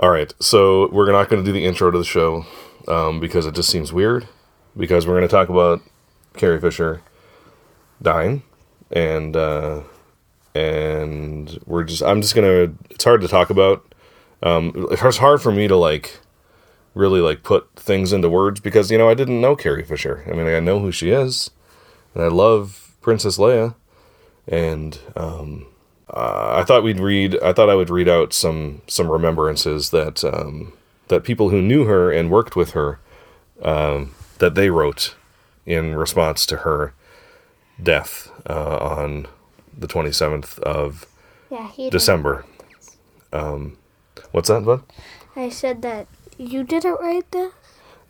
All right, so we're not going to do the intro to the show um, because it just seems weird. Because we're going to talk about Carrie Fisher dying, and uh, and we're just I'm just gonna. It's hard to talk about. Um, it's hard for me to like really like put things into words because you know I didn't know Carrie Fisher. I mean I know who she is, and I love Princess Leia, and um, uh, I thought we'd read. I thought I would read out some some remembrances that um, that people who knew her and worked with her um, that they wrote in response to her death uh, on the 27th of Yeah. December. Um, what's that, bud? I said that you didn't write this.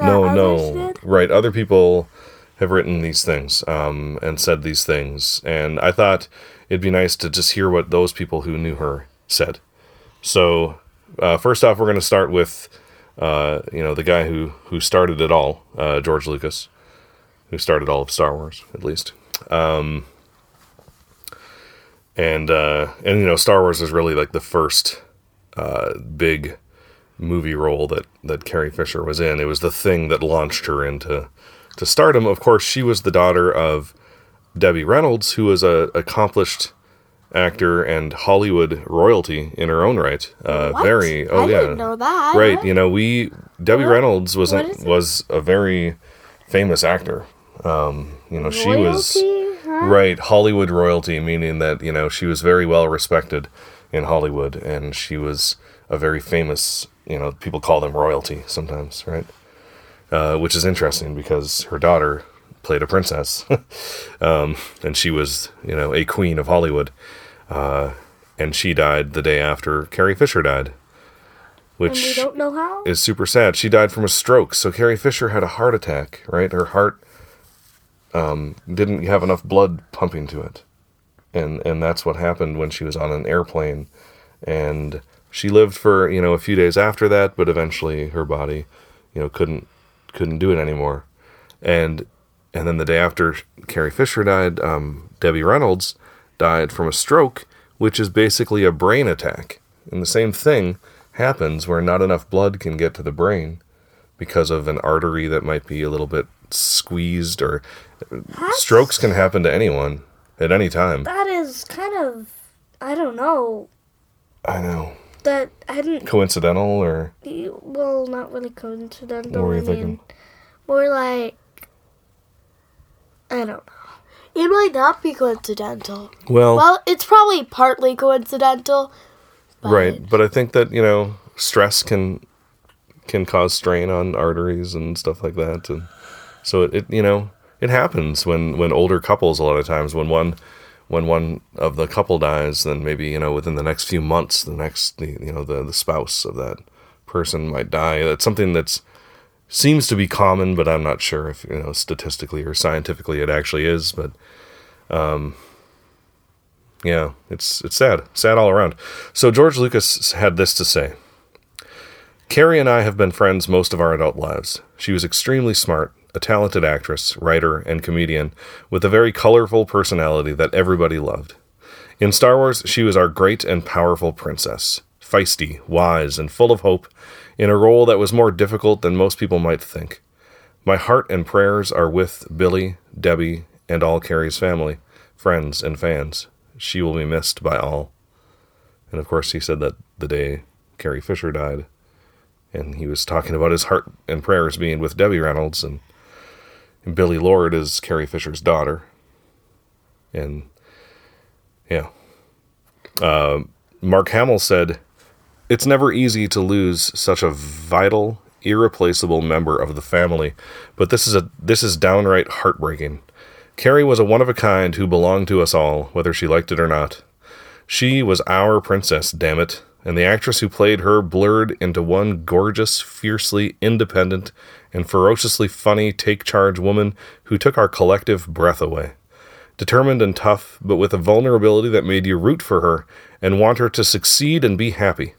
No, no. did? Right. Other people have written these things um, and said these things. And I thought it'd be nice to just hear what those people who knew her said. So, uh, first off, we're going to start with, uh, you know, the guy who, who started it all, uh, George Lucas, who started all of Star Wars, at least. Um, and, uh, and, you know, Star Wars is really like the first uh, big movie role that that Carrie Fisher was in. It was the thing that launched her into to stardom. Of course, she was the daughter of Debbie Reynolds, who was a accomplished actor and Hollywood royalty in her own right. Uh, What? very oh I yeah, didn't know that. right. You know, we Debbie What? Reynolds was a, was a very famous actor. Um, you know, she was huh? Right, Hollywood royalty, meaning that, you know, she was very well respected in Hollywood and she was a very famous, you know, people call them royalty sometimes, right? Uh, which is interesting because her daughter played a princess um, and she was, you know, a queen of Hollywood. Uh, and she died the day after Carrie Fisher died, And we which don't know how. is super sad. She died from a stroke. So Carrie Fisher had a heart attack, right? Her heart um, didn't have enough blood pumping to it, and and that's what happened when she was on an airplane, and she lived for you know a few days after that, but eventually her body, you know, couldn't couldn't do it anymore, and and then the day after Carrie Fisher died, um, Debbie Reynolds died from a stroke, which is basically a brain attack, and the same thing happens where not enough blood can get to the brain because of an artery that might be a little bit squeezed or strokes can happen to anyone at any time. That is kind of, I don't know. I know. That I didn't. Coincidental or Well, not really coincidental. What were you I thinking? more like I don't know. It might not be coincidental. well, Well, it's probably partly coincidental. but- right, but I think that, you know, stress can can cause strain on arteries and stuff like that and so it, it you know, it happens when when older couples a lot of times when one when one of the couple dies then maybe, you know, within the next few months the next the, you know, the the spouse of that person might die. That's something that's seems to be common, but I'm not sure if you know statistically or scientifically it actually is. But um, yeah, it's it's sad, sad all around. So George Lucas had this to say: Carrie and I have been friends most of our adult lives. She was extremely smart, a talented actress, writer, and comedian with a very colorful personality that everybody loved. In Star Wars, she was our great and powerful princess, feisty, wise, and full of hope, in a role that was more difficult than most people might think. My heart and prayers are with Billy, Debbie, and all Carrie's family, friends, and fans. She will be missed by all. And of course, he said that the day Carrie Fisher died, and he was talking about his heart and prayers being with Debbie Reynolds, and, and Billie Lourd is Carrie Fisher's daughter. And yeah. Uh, Mark Hamill said, It's never easy to lose such a vital, irreplaceable member of the family, but this is a this is downright heartbreaking. Carrie was a one of a kind who belonged to us all, whether she liked it or not. She was our princess, damn it, and the actress who played her blurred into one gorgeous, fiercely independent, and ferociously funny take charge woman who took our collective breath away determined and tough, but with a vulnerability that made you root for her and want her to succeed and be happy.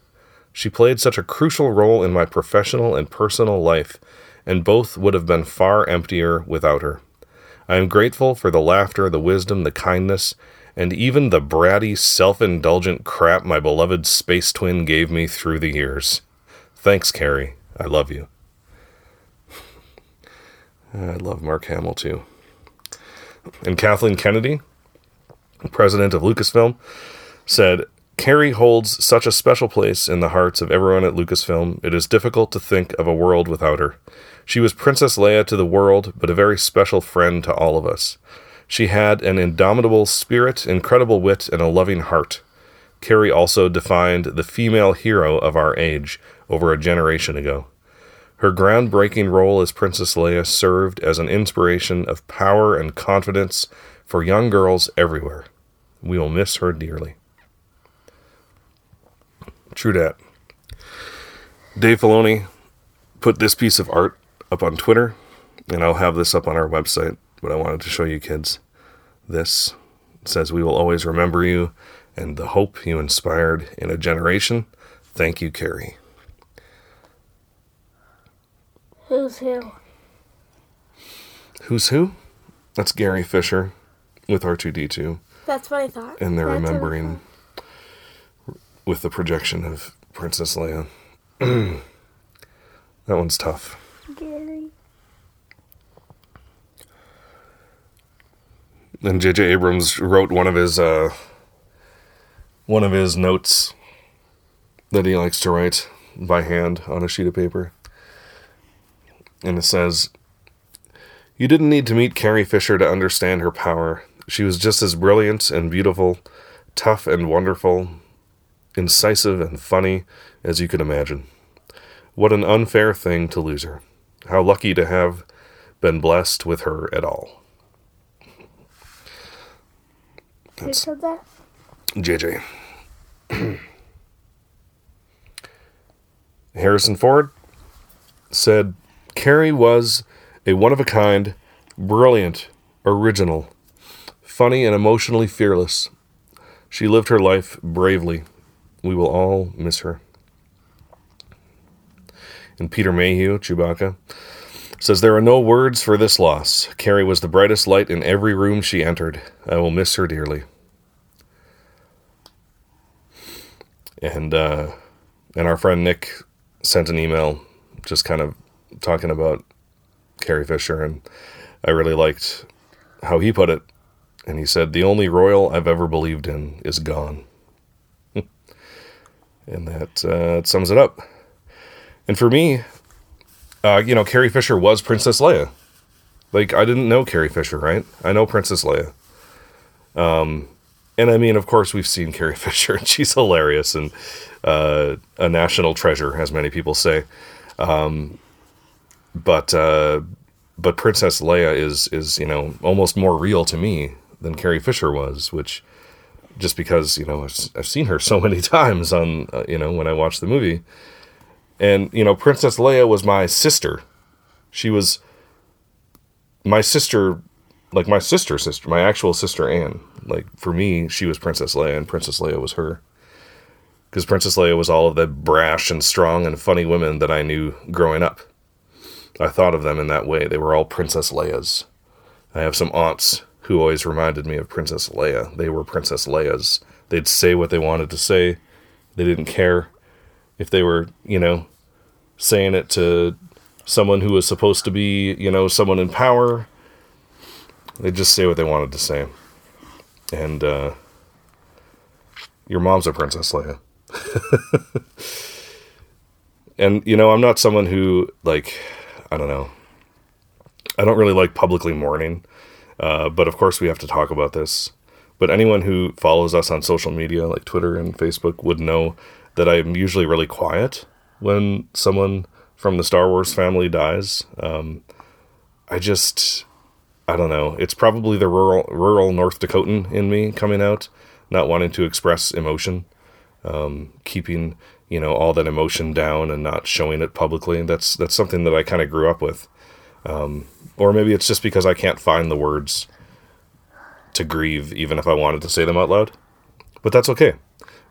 She played such a crucial role in my professional and personal life, and both would have been far emptier without her. I am grateful for the laughter, the wisdom, the kindness, and even the bratty, self indulgent crap my beloved space twin gave me through the years. Thanks, Carrie. I love you. I love Mark Hamill too. And Kathleen Kennedy, president of Lucasfilm, said, Carrie holds such a special place in the hearts of everyone at Lucasfilm, it is difficult to think of a world without her. She was Princess Leia to the world, but a very special friend to all of us. She had an indomitable spirit, incredible wit, and a loving heart. Carrie also defined the female hero of our age over a generation ago. Her groundbreaking role as Princess Leia served as an inspiration of power and confidence for young girls everywhere. We will miss her dearly. True dat. Dave Filoni put this piece of art up on Twitter, and I'll have this up on our website, but I wanted to show you kids this. It says, We will always remember you and the hope you inspired in a generation. Thank you, Carrie. Who's who? Who's who? That's Gary Fisher with R2D2, That's what I thought. and they're That's remembering with the projection of Princess Leia. that one's tough. Gary. And J.J. Abrams wrote one of his uh, one of his notes that he likes to write by hand on a sheet of paper, and it says, "You didn't need to meet Carrie Fisher to understand her power. She was just as brilliant and beautiful, tough and wonderful, incisive and funny as you can imagine. What an unfair thing to lose her. How lucky to have been blessed with her at all." Who said that? JJ. Harrison Ford said Carrie was a one of a kind, brilliant, original, funny, and emotionally fearless. She lived her life bravely. We will all miss her. And Peter Mayhew, Chewbacca, says there are no words for this loss. Carrie was the brightest light in every room she entered. I will miss her dearly. and uh, and our friend Nick sent an email just kind of talking about Carrie Fisher, and I really liked how he put it. And he said, "The only royal I've ever believed in is gone," and that uh, sums it up. And for me, uh, you know, Carrie Fisher was Princess Leia. Like I didn't know Carrie Fisher, right? I know Princess Leia. And I mean, of course, we've seen Carrie Fisher, and she's hilarious and uh, a national treasure, as many people say. Um, but uh, but Princess Leia is is you know almost more real to me than Carrie Fisher was, which just because you know I've, I've seen her so many times on uh, you know when I watched the movie, and you know Princess Leia was my sister. She was my sister like my sister sister my actual sister anne. Like for me she was princess leia and princess leia was her. Because princess leia was all of the brash and strong and funny women that i knew growing up. I thought of them in that way. They were all princess leias. I have some aunts who always reminded me of princess leia they were princess leias they'd say what they wanted to say they didn't care if they were you know saying it to someone who was supposed to be you know someone in power they just say what they wanted to say. And uh, your mom's a Princess Leia. and, you know, I'm not someone who, like, I don't know. I don't really like publicly mourning. Uh, but of course, we have to talk about this. But anyone who follows us on social media, like Twitter and Facebook, would know that I'm usually really quiet when someone from the Star Wars family dies. Um, I just. I don't know. It's probably the rural rural North Dakotan in me coming out, not wanting to express emotion, um, keeping you know all that emotion down and not showing it publicly. That's that's something that I kind of grew up with, um, or maybe it's just because I can't find the words to grieve, even if I wanted to say them out loud. But that's okay,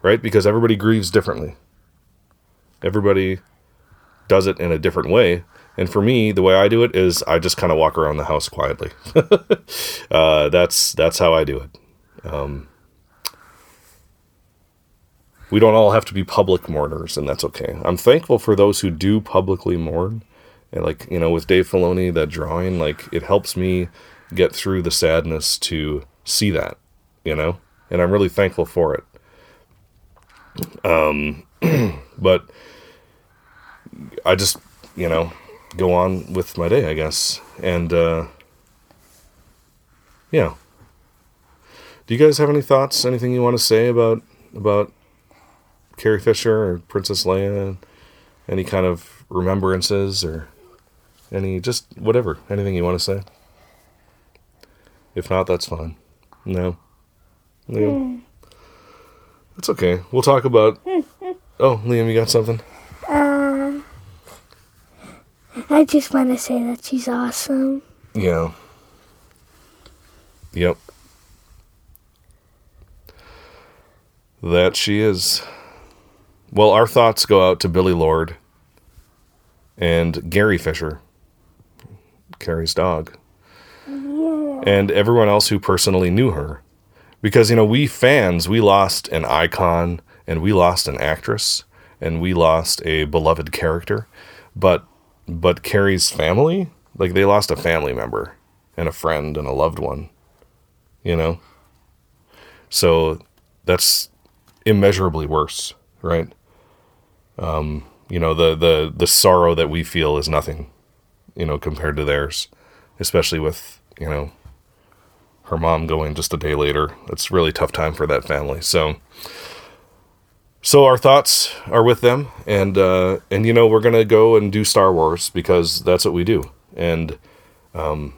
right? Because everybody grieves differently. Everybody does it in a different way. And for me, the way I do it is I just kind of walk around the house quietly. uh, that's that's how I do it. Um, we don't all have to be public mourners, and that's okay. I'm thankful for those who do publicly mourn, and like you know, with Dave Filoni, that drawing, like it helps me get through the sadness to see that, you know, and I'm really thankful for it. Um, but I just, you know, go on with my day, I guess, and uh, yeah. Do you guys have any thoughts? Anything you want to say about about Carrie Fisher or Princess Leia? Any kind of remembrances or any just whatever, anything you want to say? If not, that's fine. No. Liam. That's okay. We'll talk about. Oh, Liam, you got something? Um, I just want to say that she's awesome. Yeah. Yep. That she is. Well, our thoughts go out to Billie Lourd and Gary Fisher, Carrie's dog, and everyone else who personally knew her. Because, you know, we fans, we lost an icon and we lost an actress and we lost a beloved character. But but Carrie's family, like they lost a family member and a friend and a loved one, you know? So that's immeasurably worse, right? Um, you know, the, the, the sorrow that we feel is nothing, you know, compared to theirs, especially with, you know, her mom going just a day later. It's really tough time for that family. So, so our thoughts are with them, and uh, and you know we're gonna go and do Star Wars because that's what we do, and um,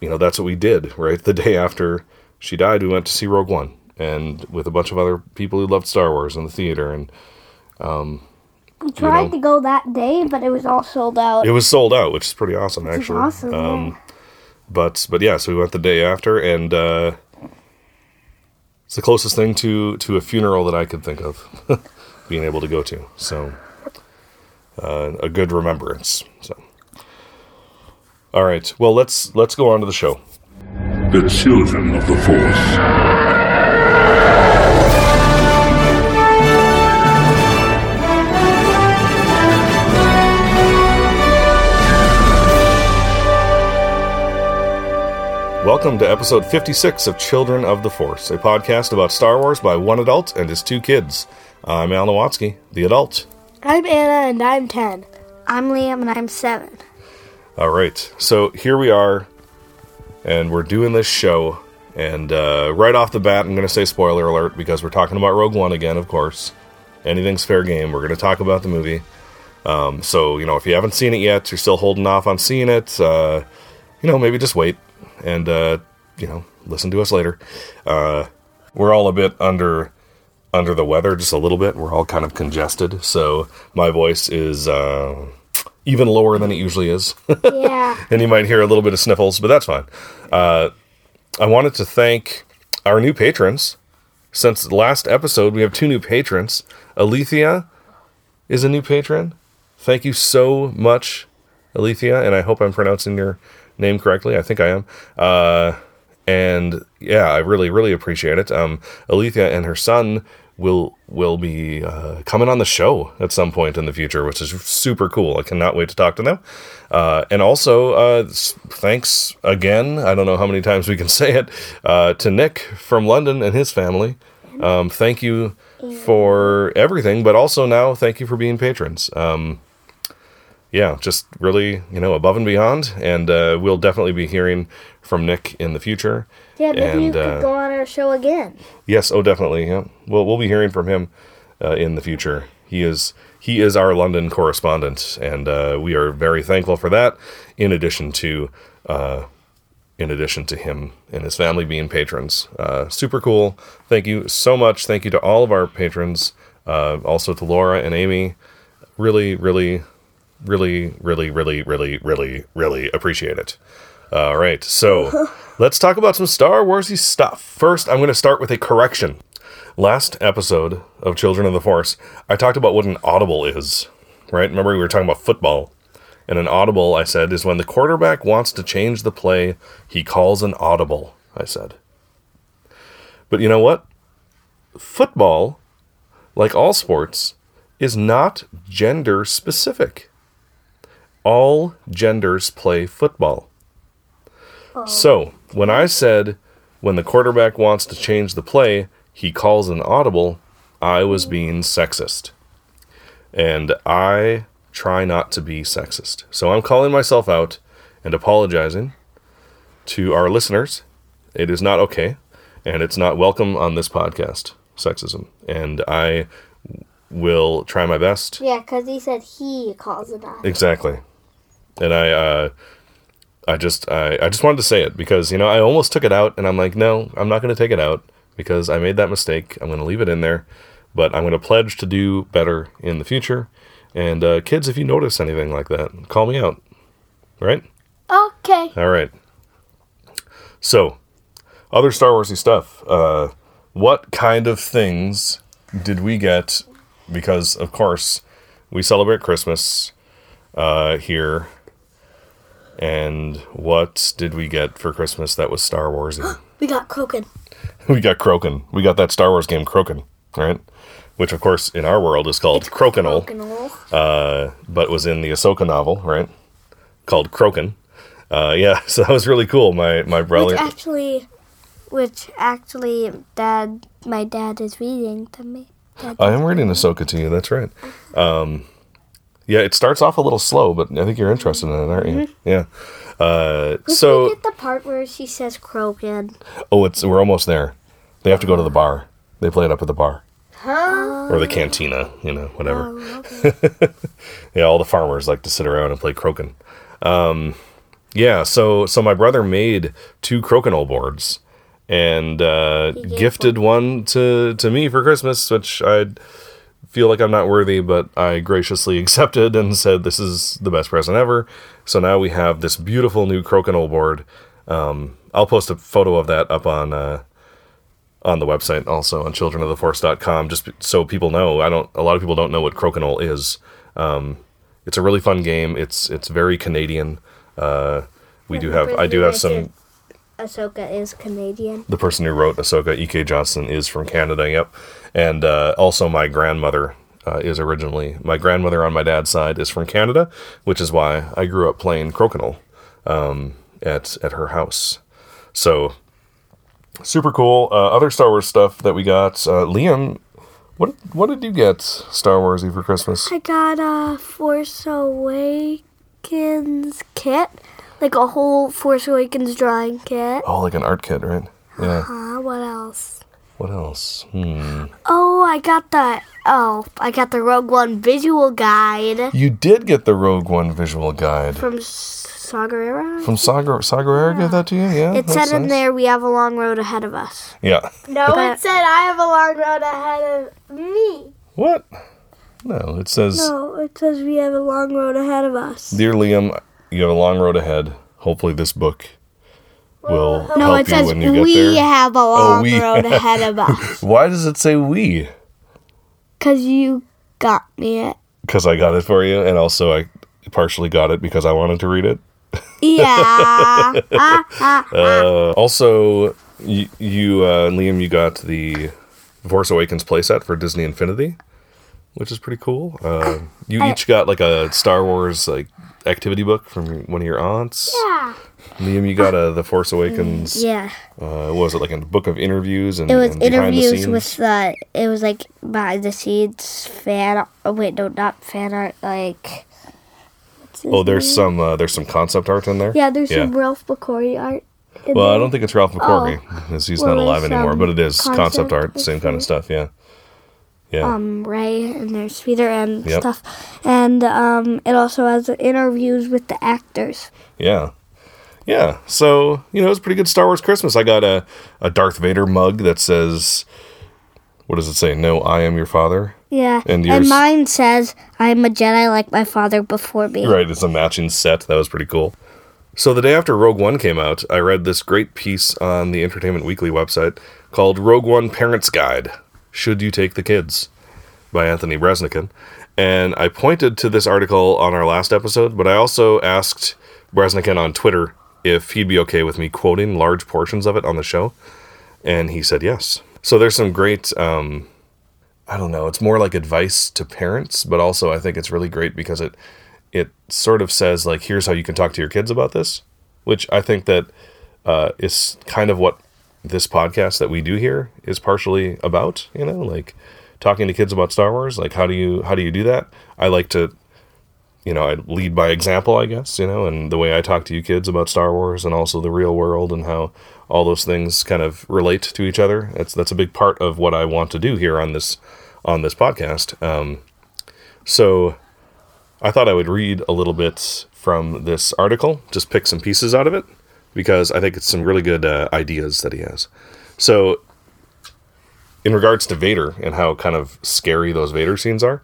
you know that's what we did. Right, the day after she died, we went to see Rogue One, and with a bunch of other people who loved Star Wars in the theater, and We tried know. to go that day, but it was all sold out. it was sold out, which is pretty awesome Which is actually. awesome, Um, yeah. but but yeah, so we went the day after, and uh, it's the closest thing to to a funeral that I could think of being able to go to. So uh, a good remembrance. So all right, well let's let's go on to the show. The children of the Force. Welcome to episode 56 of Children of the Force, a podcast about Star Wars by one adult and his two kids. I'm Al Nowatzki, the adult. I'm Anna and I'm 10. I'm Liam and I'm seven. All right, so here we are, and we're doing this show. And uh, right off the bat, I'm going to say spoiler alert because we're talking about Rogue One again, of course. Anything's fair game. We're going to talk about the movie. Um, so, you know, if you haven't seen it yet, you're still holding off on seeing it, uh, you know, maybe just wait and, uh, you know, listen to us later. Uh, we're all a bit under under the weather, just a little bit. We're all kind of congested, so my voice is uh, even lower than it usually is. Yeah. and you might hear a little bit of sniffles, but that's fine. Uh, I wanted to thank our new patrons. Since the last episode, we have two new patrons. Alethea is a new patron. Thank you so much, Alethea, and I hope I'm pronouncing your name correctly. I think I am. Uh, and yeah, I really, really appreciate it. Um, Alethea and her son will will be uh, coming on the show at some point in the future, which is super cool. I cannot wait to talk to them. Uh, and also, uh, thanks again. I don't know how many times we can say it uh, to Nick from London and his family. Um, thank you for everything, but also now thank you for being patrons. Um, yeah, just really, you know, above and beyond. And uh, we'll definitely be hearing from Nick in the future. Yeah, maybe you And, could uh, go on our show again. Yes, oh, definitely. Yeah, we'll we'll be hearing from him uh, in the future. He is he is our London correspondent, and uh, we are very thankful for that. In addition to uh, in addition to him and his family being patrons, uh, super cool. Thank you so much. Thank you to all of our patrons. Uh, also to Laura and Amy. Really, really, really, really, really, really, really, really appreciate it. All right, so let's talk about some Star Warsy stuff. First, I'm going to start with a correction. Last episode of Children of the Force, I talked about what an audible is, right? Remember, we were talking about football. And an audible, I said, is when the quarterback wants to change the play, he calls an audible, I said. But you know what? Football like all sports, is not gender specific. All genders play football. So, when I said when the quarterback wants to change the play, he calls an audible, I was being sexist. And I try not to be sexist. So I'm calling myself out and apologizing to our listeners. It is not okay, and it's not welcome on this podcast, sexism. And I will try my best. Yeah, because he said he calls it out. Exactly. And I uh I just I, I just wanted to say it because, you know, I almost took it out and I'm like, no, I'm not gonna take it out because I made that mistake. I'm gonna leave it in there. But I'm gonna pledge to do better in the future. And uh, kids, if you notice anything like that, call me out. Right? Okay. All right. So, other Star Warsy stuff. Uh, what kind of things did we get? Because of course, we celebrate Christmas uh, here. And what did we get for Christmas that was Star Warsy? We got Crokin. we got Crokin. We got that Star Wars game Crokin, right? Which, of course, in our world is called Crokinole, uh, but was in the Ahsoka novel, right? Called Crokin. Uh, yeah, so that was really cool. My my brother. Which actually, which actually, dad, my dad is reading to me. Dad I am reading Ahsoka to you. That's right. Um, yeah, it starts off a little slow, but I think you're interested in it, aren't you? Yeah. Uh, so, get the part where she says Crokin? oh, it's we're almost there. They have to go to the bar. They play it up at the bar Huh? or the cantina, you know, whatever. Oh, okay. Yeah, all the farmers like to sit around and play crokin. Um, yeah, so so my brother made two crokinole boards and uh, gifted one to to me for Christmas, which I feel like I'm not worthy, but I graciously accepted and said this is the best present ever. So now we have this beautiful new crokinole board. Um, I'll post a photo of that up on uh, on the website also on childrenoftheforce.com just so people know. I don't a lot of people don't know what crokinole is. Um, it's a really fun game. It's it's very Canadian. Uh, we do have I do have some Ahsoka is Canadian. the person who wrote Ahsoka, E.K. Johnston, is from Canada. Yep, and uh, also my grandmother uh, is originally my grandmother on my dad's side is from Canada, which is why I grew up playing crokinole um, at at her house. So super cool. Uh, other Star Wars stuff that we got. Uh, Liam, what what did you get Star Warsy for Christmas? I got a Force Awakens kit, like a whole Force Awakens drawing kit. Oh, like an art kit, right? Yeah. Uh, what else? What else? Hmm. Oh, I got the oh, I got the Rogue One visual guide You did get the Rogue One visual guide from Saw Gerrera. from Saga Saw Gerrera. Gave that to you? Yeah. It that's said in there we have a long road ahead of us. Yeah. No, But- it said I have a long road ahead of me. What? No, it says, No, it says we have a long road ahead of us. "Dear Liam, you have a long road ahead. Hopefully, this book will No, help it says you when you get we there." have a long we- road ahead of us. Why does it say "we"? Cause you got me it. Because I got it for you, and also I partially got it because I wanted to read it. Yeah. ah, ah. Uh, also, you, you uh, Liam, you got the Force Awakens playset for Disney Infinity, which is pretty cool. Uh, you each got like a Star Wars like activity book from one of your aunts. Yeah. Liam, you got a The Force Awakens. Yeah. Uh, what was it like a book of interviews and It was and the interviews scenes? with the. It was like behind the scenes fan. Oh wait, no, not fan art. Like. Oh, there's name? some uh, there's some concept art in there. Yeah, there's Yeah. some Ralph McQuarrie art. in Well, I don't think it's Ralph McQuarrie because he's Well, not alive anymore. But it is concept, concept art same kind of stuff. Yeah, yeah. um Rey and there's Peter and Yep. stuff, and um it also has interviews with the actors. Yeah. Yeah. So, you know, it was a pretty good Star Wars Christmas. I got a, a Darth Vader mug that says, what does it say? No, I am your father. Yeah, And and, mine says I'm a Jedi like my father before me. Right. It's a matching set. That was pretty cool. So, the day after Rogue One came out, I read this great piece on the Entertainment Weekly website called Rogue One Parents Guide Should You Take the Kids by Anthony Breznican. And I pointed to this article on our last episode, but I also asked Bresnikan on Twitter if he'd be okay with me quoting large portions of it on the show. And he said yes. So there's some great, um, I don't know. It's more like advice to parents, but also I think it's really great because it it sort of says like, here's how you can talk to your kids about this, which I think that uh, is kind of what this podcast that we do here is partially about. You know, like talking to kids about Star Wars. Like, how do you how do you do that? I like to, you know, I lead by example, I guess. You know, and the way I talk to you kids about Star Wars and also the real world and how all those things kind of relate to each other. That's that's a big part of what I want to do here on this on this podcast. Um, so I thought I would read a little bit from this article, just pick some pieces out of it, because I think it's some really good uh, ideas that he has. So, in regards to Vader and how kind of scary those Vader scenes are,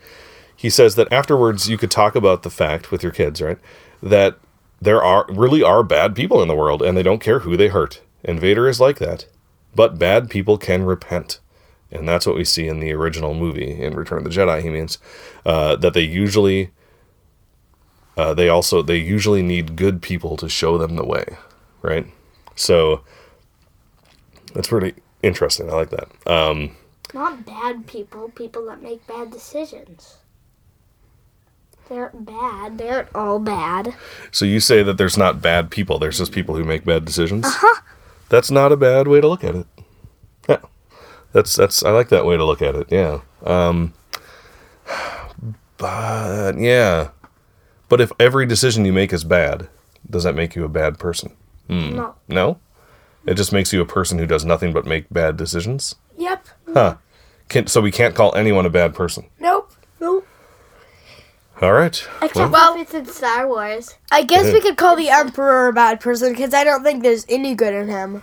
he says that afterwards you could talk about the fact with your kids, right? That there are really are bad people in the world and they don't care who they hurt. And Vader is like that. But bad people can repent. And that's what we see in the original movie, in Return of the Jedi, he means. Uh, that they usually uh, they also they usually need good people to show them the way, right? So that's pretty interesting. I like that. Um, Not bad people, people that make bad decisions. They aren't bad. They aren't all bad. so you say that there's not bad people. There's just people who make bad decisions. Uh-huh. That's not a bad way to look at it. Yeah, that's that's I like that way to look at it. Yeah. Um, but yeah, but if every decision you make is bad, does that make you a bad person? Mm. No. No. It just makes you a person who does nothing but make bad decisions. Yep. Huh. Can, so we can't call anyone a bad person. Nope. Nope. All right. Except Well, if it's in Star Wars. I guess we could call the Emperor a bad person because I don't think there's any good in him.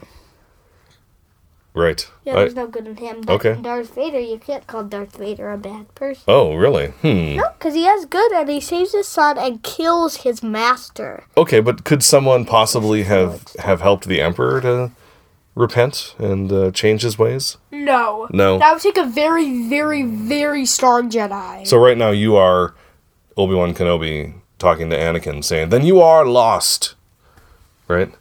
Right. Yeah, I- there's no good in him. But Okay. Darth Vader, you can't call Darth Vader a bad person. oh, really? Hmm. No, because he has good and he saves his son and kills his master. Okay, but could someone possibly have have helped the emperor to repent and uh, change his ways? No. No. That would take a very, very, very strong Jedi. So right now you are Obi Wan Kenobi talking to Anakin, saying, "Then you are lost," right?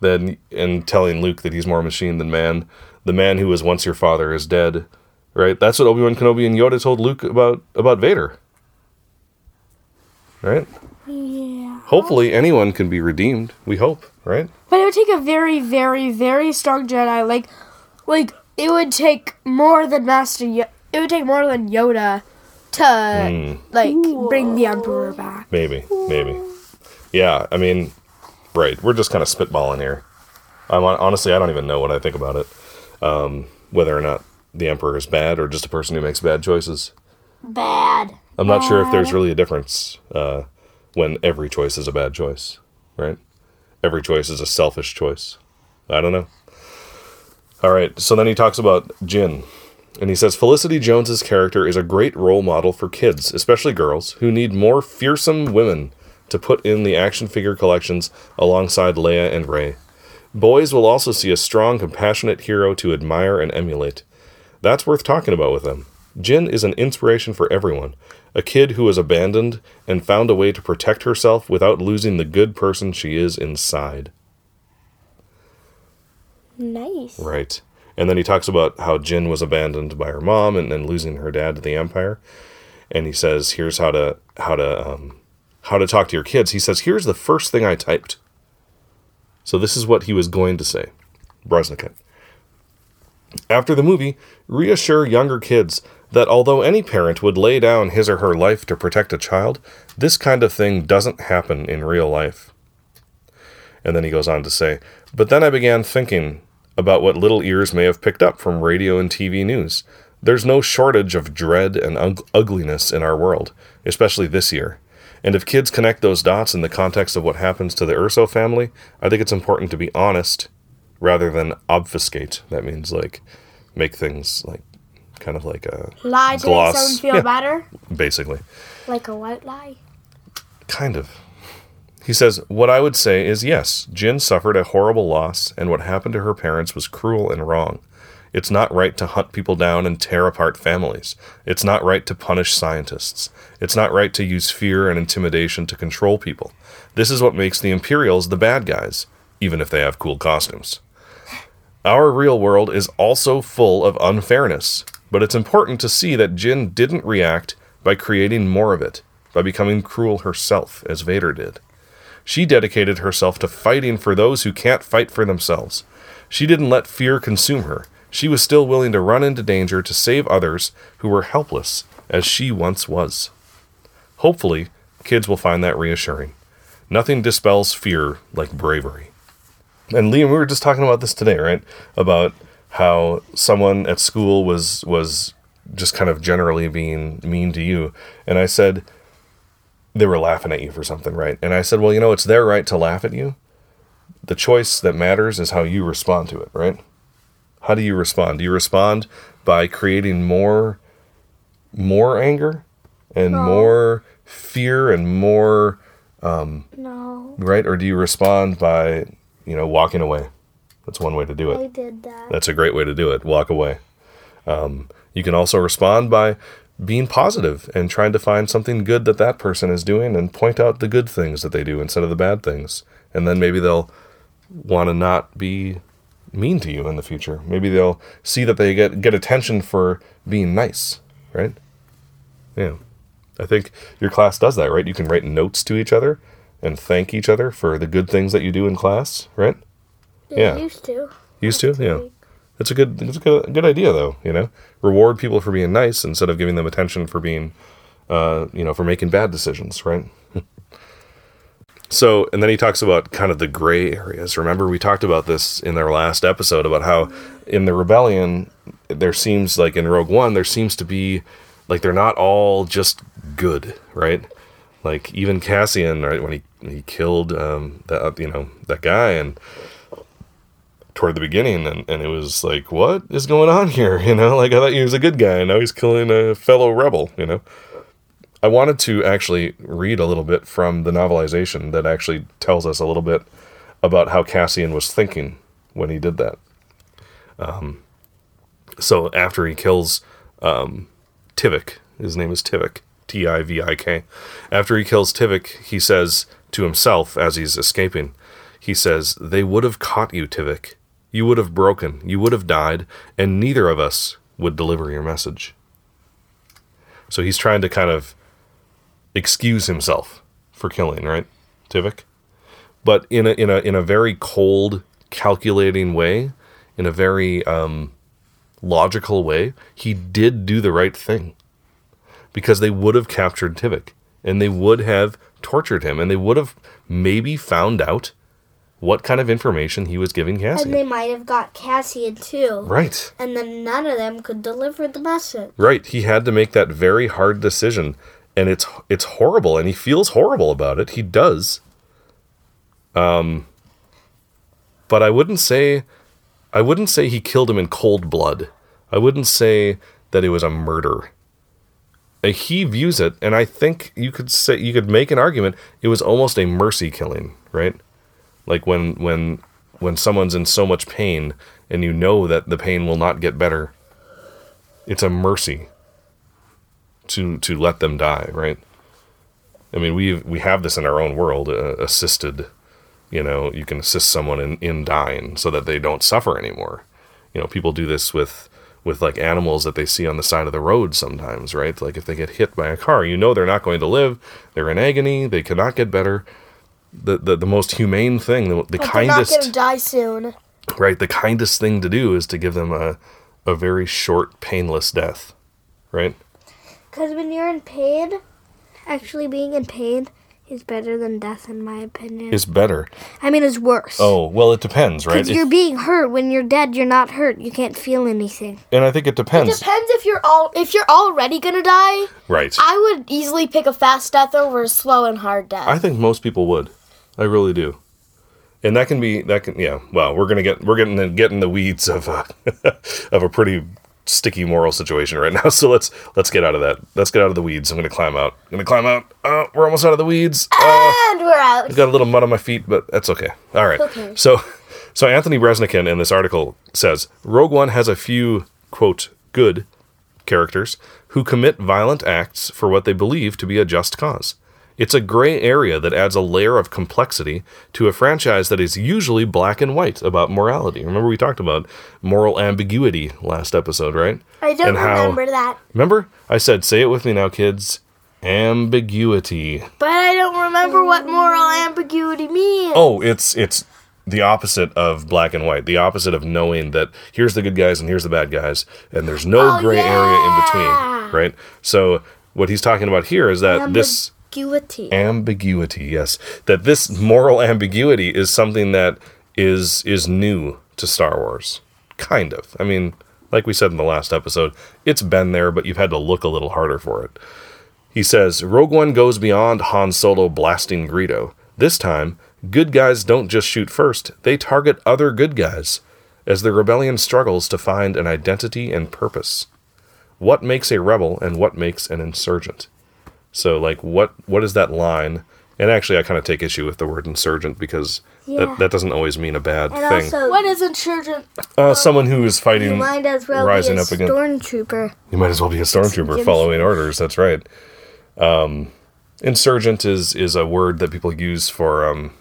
Then and telling Luke that he's more machine than man. The man who was once your father is dead, right? That's what Obi Wan Kenobi and Yoda told Luke about about Vader, right? yeah. Hopefully, anyone can be redeemed. We hope, right? But it would take a very, very, very strong Jedi. Like, like it would take more than Master. Yo- it would take more than Yoda to hmm. like bring the Emperor back. Maybe, maybe. Yeah, I mean, right. We're just kind of spitballing here. I'm honestly, I don't even know what I think about it. Um, whether or not the emperor is bad or just a person who makes bad choices. Bad. I'm not sure if there's really a difference uh, when every choice is a bad choice, right? Every choice is a selfish choice. I don't know. All right, so then he talks about Jyn. And he says Felicity Jones's character is a great role model for kids, especially girls, who need more fearsome women to put in the action figure collections alongside Leia and Rey. Boys will also see a strong, compassionate hero to admire and emulate. That's worth talking about with them. Jyn is an inspiration for everyone. A kid who was abandoned and found a way to protect herself without losing the good person she is inside. Nice. Right. And then he talks about how Jyn was abandoned by her mom and then losing her dad to the Empire. And he says, "Here's how to how to um, how to talk to your kids." He says, "Here's the first thing I typed." So this is what he was going to say, Breznican. After the movie, reassure younger kids that although any parent would lay down his or her life to protect a child, this kind of thing doesn't happen in real life. And then he goes on to say, But then I began thinking about what little ears may have picked up from radio and TV news. There's no shortage of dread and ug- ugliness in our world, especially this year. And if kids connect those dots in the context of what happens to the Erso family, I think it's important to be honest rather than obfuscate. That means like make things like kind of like a Lie to Gloss. make someone feel Yeah. better. basically. Like a white lie. Kind of. He says, What I would say is yes, Jyn suffered a horrible loss, and what happened to her parents was cruel and wrong. It's not right to hunt people down and tear apart families. It's not right to punish scientists. It's not right to use fear and intimidation to control people. This is what makes the Imperials the bad guys, even if they have cool costumes. Our real world is also full of unfairness. But it's important to see that Jyn didn't react by creating more of it, by becoming cruel herself, as Vader did. She dedicated herself to fighting for those who can't fight for themselves. She didn't let fear consume her. She was still willing to run into danger to save others who were helpless, as she once was. Hopefully, kids will find that reassuring. Nothing dispels fear like bravery. And Liam, we were just talking about this today, right? About how someone at school was was just kind of generally being mean to you, and I said they were laughing at you for something, right? And I said, well, you know, it's their right to laugh at you. The choice that matters is how you respond to it, right? How do you respond? Do you respond by creating more more anger and more fear and more No, right? Or do you respond by you know walking away? That's one way to do it. I did that. that's a great way to do it. Walk away. Um, you can also respond by being positive and trying to find something good that that person is doing and point out the good things that they do instead of the bad things. And then maybe they'll want to not be mean to you in the future maybe they'll see that they get get attention for being nice right yeah I think your class does that, right? You can write notes to each other and thank each other for the good things that you do in class, right? They yeah. used to. Used to, yeah. It's a good, it's a good, good idea though. You know, reward people for being nice instead of giving them attention for being, uh, you know, for making bad decisions, right? so, and then he talks about kind of the gray areas. Remember, we talked about this in our last episode about how in the rebellion there seems like in Rogue One there seems to be like they're not all just good, right? Like even Cassian, right, when he he killed um, that you know that guy and toward the beginning and, and it was like what is going on here you know like i thought he was a good guy and now he's killing a fellow rebel you know i wanted to actually read a little bit from the novelization that actually tells us a little bit about how cassian was thinking when he did that um, so after he kills um, tivik his name is tivik t-i-v-i-k after he kills tivik he says to himself as he's escaping he says, They would have caught you, Tivik. You would have broken, you would have died, and neither of us would deliver your message. So he's trying to kind of excuse himself for killing, right? Tivik? But in a in a in a very cold, calculating way, in a very um, logical way, he did do the right thing. Because they would have captured Tivik and they would have tortured him and they would have maybe found out what kind of information he was giving Cassian. And they might have got Cassian too. right. And then none of them could deliver the message. Right. He had to make that very hard decision and it's it's horrible and he feels horrible about it. He does. Um but I wouldn't say I wouldn't say he killed him in cold blood. I wouldn't say that it was a murder. He views it and I think you could say you could make an argument it was almost a mercy killing, right? Like when when when someone's in so much pain and you know that the pain will not get better it's a mercy to to let them die, right? I mean, we we have this in our own world, uh, assisted. You know, you can assist someone in, in dying so that they don't suffer anymore. You know, people do this with with like animals that they see on the side of the road sometimes, right? Like if they get hit by a car, you know they're not going to live. They're in agony. They cannot get better. The the, the most humane thing, the, the kindest they're not gonna die soon. right the kindest thing to do is to give them a a very short painless death right Because when you're in pain, actually being in pain is better than death, in my opinion. is better I mean, it's worse. oh well it depends right Because you're being hurt. When you're dead, you're not hurt. You can't feel anything. and i think it depends It Depends if you're all if you're already gonna die. right I would easily pick a fast death over a slow and hard death. i think most people would i really do and that can be that can yeah well we're gonna get we're getting to get the weeds of uh, a of a pretty sticky moral situation right now so let's let's get out of that let's get out of the weeds i'm gonna climb out i'm gonna climb out oh we're almost out of the weeds oh and we're out. I've got a little mud on my feet, but that's okay. All right. Okay. So, so Anthony Breznican in this article says Rogue One has a few quote good characters who commit violent acts for what they believe to be a just cause. It's a gray area that adds a layer of complexity to a franchise that is usually black and white about morality. Remember, we talked about moral ambiguity last episode, right? I don't And how- remember that. Remember? I said, say it with me now, kids. Ambiguity. But I don't remember what moral ambiguity means. Oh, it's it's the opposite of black and white. The opposite of knowing that here's the good guys and here's the bad guys, and there's no Oh, gray area in between, right? So what he's talking about here is that this Ambiguity. ambiguity, yes, that this moral ambiguity is something that is is new to Star Wars, kind of. I mean, like we said in the last episode, it's been there, but you've had to look a little harder for it. He says Rogue One goes beyond Han Solo blasting Greedo. This time, good guys don't just shoot first; they target other good guys as the rebellion struggles to find an identity and purpose. What makes a rebel and what makes an insurgent? So like what what is that line? And actually I kind of take issue with the word insurgent because Yeah. that, that doesn't always mean a bad and thing. also, What is insurgent? uh, someone who is fighting, you fighting might as well rising be a up against stormtrooper. you might as well be a stormtrooper Jim's- following orders, that's right. Um, insurgent is is a word that people use for um,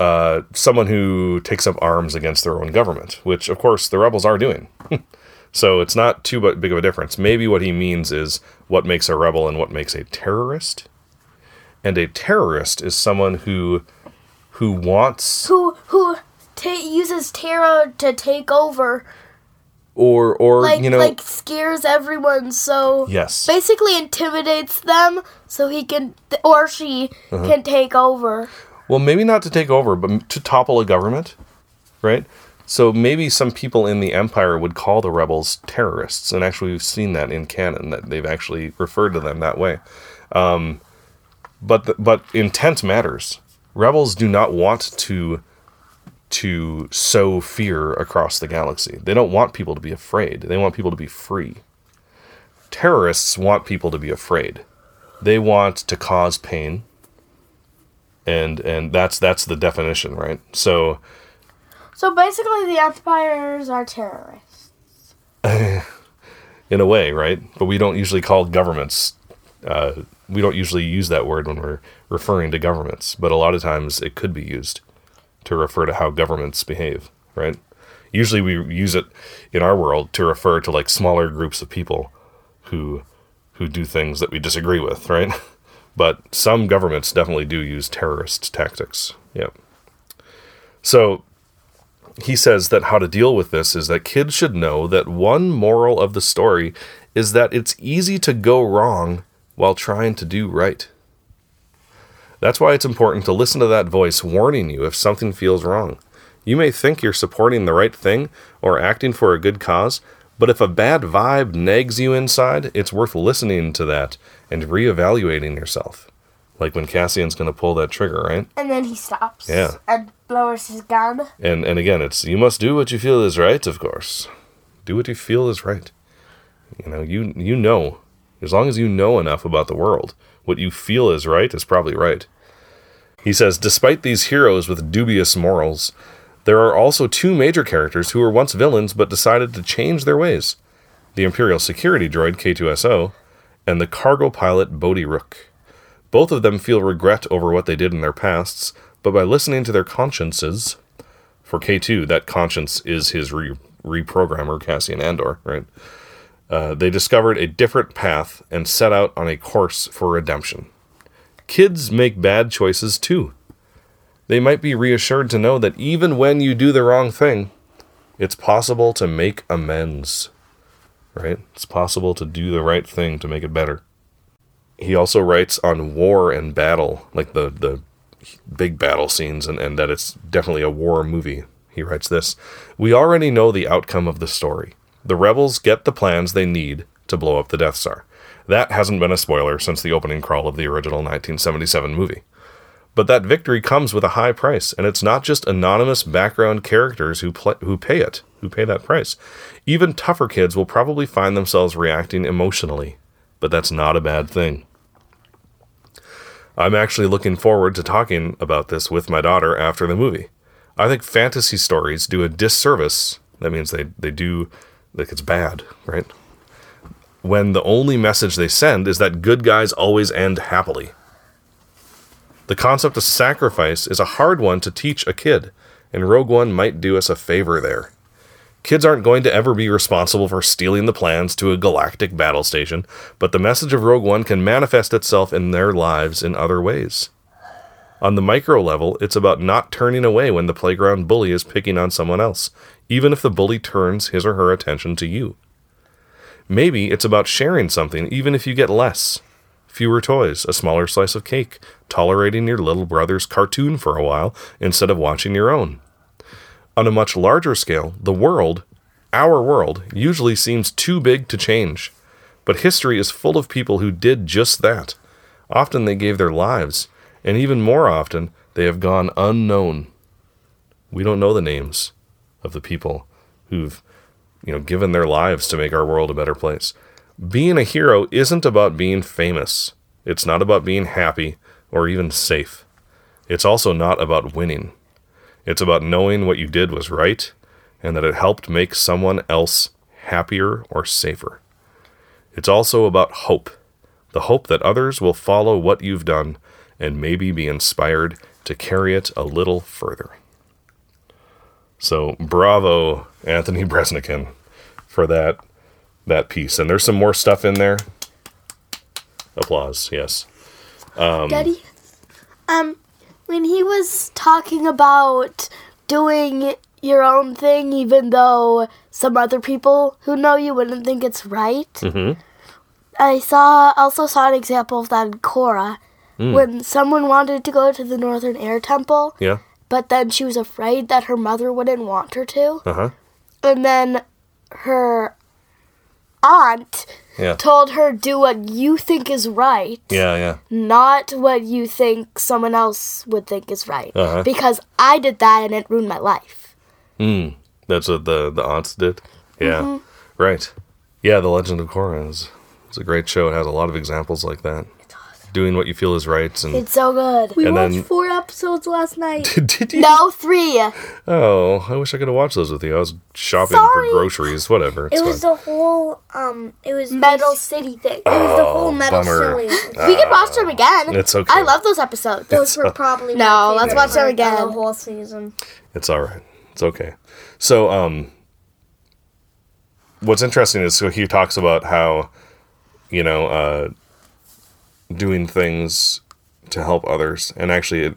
uh, someone who takes up arms against their own government, which of course the rebels are doing. so it's not too big of a difference. Maybe what he means is what makes a rebel and what makes a terrorist. And a terrorist is someone who who wants Who who ta- uses terror to take over? or or Like you know like scares everyone. So yes basically intimidates them so he can or she Uh-huh. can take over. Well, maybe not to take over, but to topple a government, right? So maybe some people in the empire would call the rebels terrorists, and actually we've seen that in canon that they've actually referred to them that way. Um, but the, but intent matters. Rebels do not want to to sow fear across the galaxy. They don't want people to be afraid. They want people to be free. Terrorists want people to be afraid. They want to cause pain and and that's that's the definition, right? So So basically the empires are terrorists. in a way, right? But we don't usually call governments. Uh, we don't usually use that word when we're referring to governments, but a lot of times it could be used to refer to how governments behave, right? Usually we use it in our world to refer to like smaller groups of people who who do things that we disagree with, right? But some governments definitely do use terrorist tactics. Yep. So he says that how to deal with this is that kids should know that one moral of the story is that it's easy to go wrong while trying to do right. That's why it's important to listen to that voice warning you if something feels wrong. You may think you're supporting the right thing or acting for a good cause, but if a bad vibe nags you inside, it's worth listening to that and reevaluating yourself. Like when Cassian's going to pull that trigger, right? And then he stops. Yeah. And lowers his gun. And and again, it's you must do what you feel is right, of course. Do what you feel is right. You know, you you know, as long as you know enough about the world, what you feel is right is probably right. He says, despite these heroes with dubious morals, there are also two major characters who were once villains but decided to change their ways: the Imperial security droid K2SO and the cargo pilot Bodhi Rook. Both of them feel regret over what they did in their pasts, but by listening to their consciences, for K2, that conscience is his re- reprogrammer, Cassian Andor, right? Uh, they discovered a different path and set out on a course for redemption. Kids make bad choices too. They might be reassured to know that even when you do the wrong thing, it's possible to make amends, right? It's possible to do the right thing to make it better. He also writes on war and battle, like the, the big battle scenes and, and that it's definitely a war movie. He writes this We already know the outcome of the story. The rebels get the plans they need to blow up the Death Star. That hasn't been a spoiler since the opening crawl of the original 1977 movie. But that victory comes with a high price, and it's not just anonymous background characters who play, who pay it, who pay that price. Even tougher kids will probably find themselves reacting emotionally, but that's not a bad thing. I'm actually looking forward to talking about this with my daughter after the movie. I think fantasy stories do a disservice. That means they, they do, like, it's bad, right? when the only message they send is that good guys always end happily. The concept of sacrifice is a hard one to teach a kid, and Rogue One might do us a favor there. Kids aren't going to ever be responsible for stealing the plans to a galactic battle station, but the message of Rogue One can manifest itself in their lives in other ways. On the micro level, it's about not turning away when the playground bully is picking on someone else, even if the bully turns his or her attention to you. Maybe it's about sharing something, even if you get less. Fewer toys, a smaller slice of cake, tolerating your little brother's cartoon for a while instead of watching your own. On a much larger scale, the world, our world, usually seems too big to change. But history is full of people who did just that. Often they gave their lives, and even more often, they have gone unknown. We don't know the names of the people who've, you know, given their lives to make our world a better place. Being a hero isn't about being famous. It's not about being happy or even safe. It's also not about winning. It's about knowing what you did was right and that it helped make someone else happier or safer. It's also about hope the hope that others will follow what you've done and maybe be inspired to carry it a little further. So, bravo, Anthony Breznican, for that that piece. And there's some more stuff in there. Applause, yes. Daddy, um, when he was talking about doing your own thing, even though some other people who know you wouldn't think it's right, Mhm. I saw also saw an example of that in Korra, when someone wanted to go to the Northern Air Temple, Yeah. but then she was afraid that her mother wouldn't want her to, Uh huh. and then her aunt Yeah. told her do what you think is right Yeah, yeah. not what you think someone else would think is right. Uh-huh. Because I did that and it ruined my life. Mm. That's what the, the aunts did. Yeah. Mm-hmm. Right. Yeah, The Legend of Korra is it's a great show. It has a lot of examples like that. Doing what you feel is right. And It's so good. We And watched then- four episodes last night. did you? No, three. Oh, I wish I could have watched those with you. I was shopping Sorry. for groceries. Whatever. It's It was fine. the whole um. It was Metal bas- City thing. It was the whole Oh, metal bummer. silly. we can watch them again. It's okay. I love those episodes. Those were probably No, let's watch them again. The whole season. It's all right. It's okay. So, um, what's interesting is so he talks about how, you know, uh, doing things to help others, and actually, it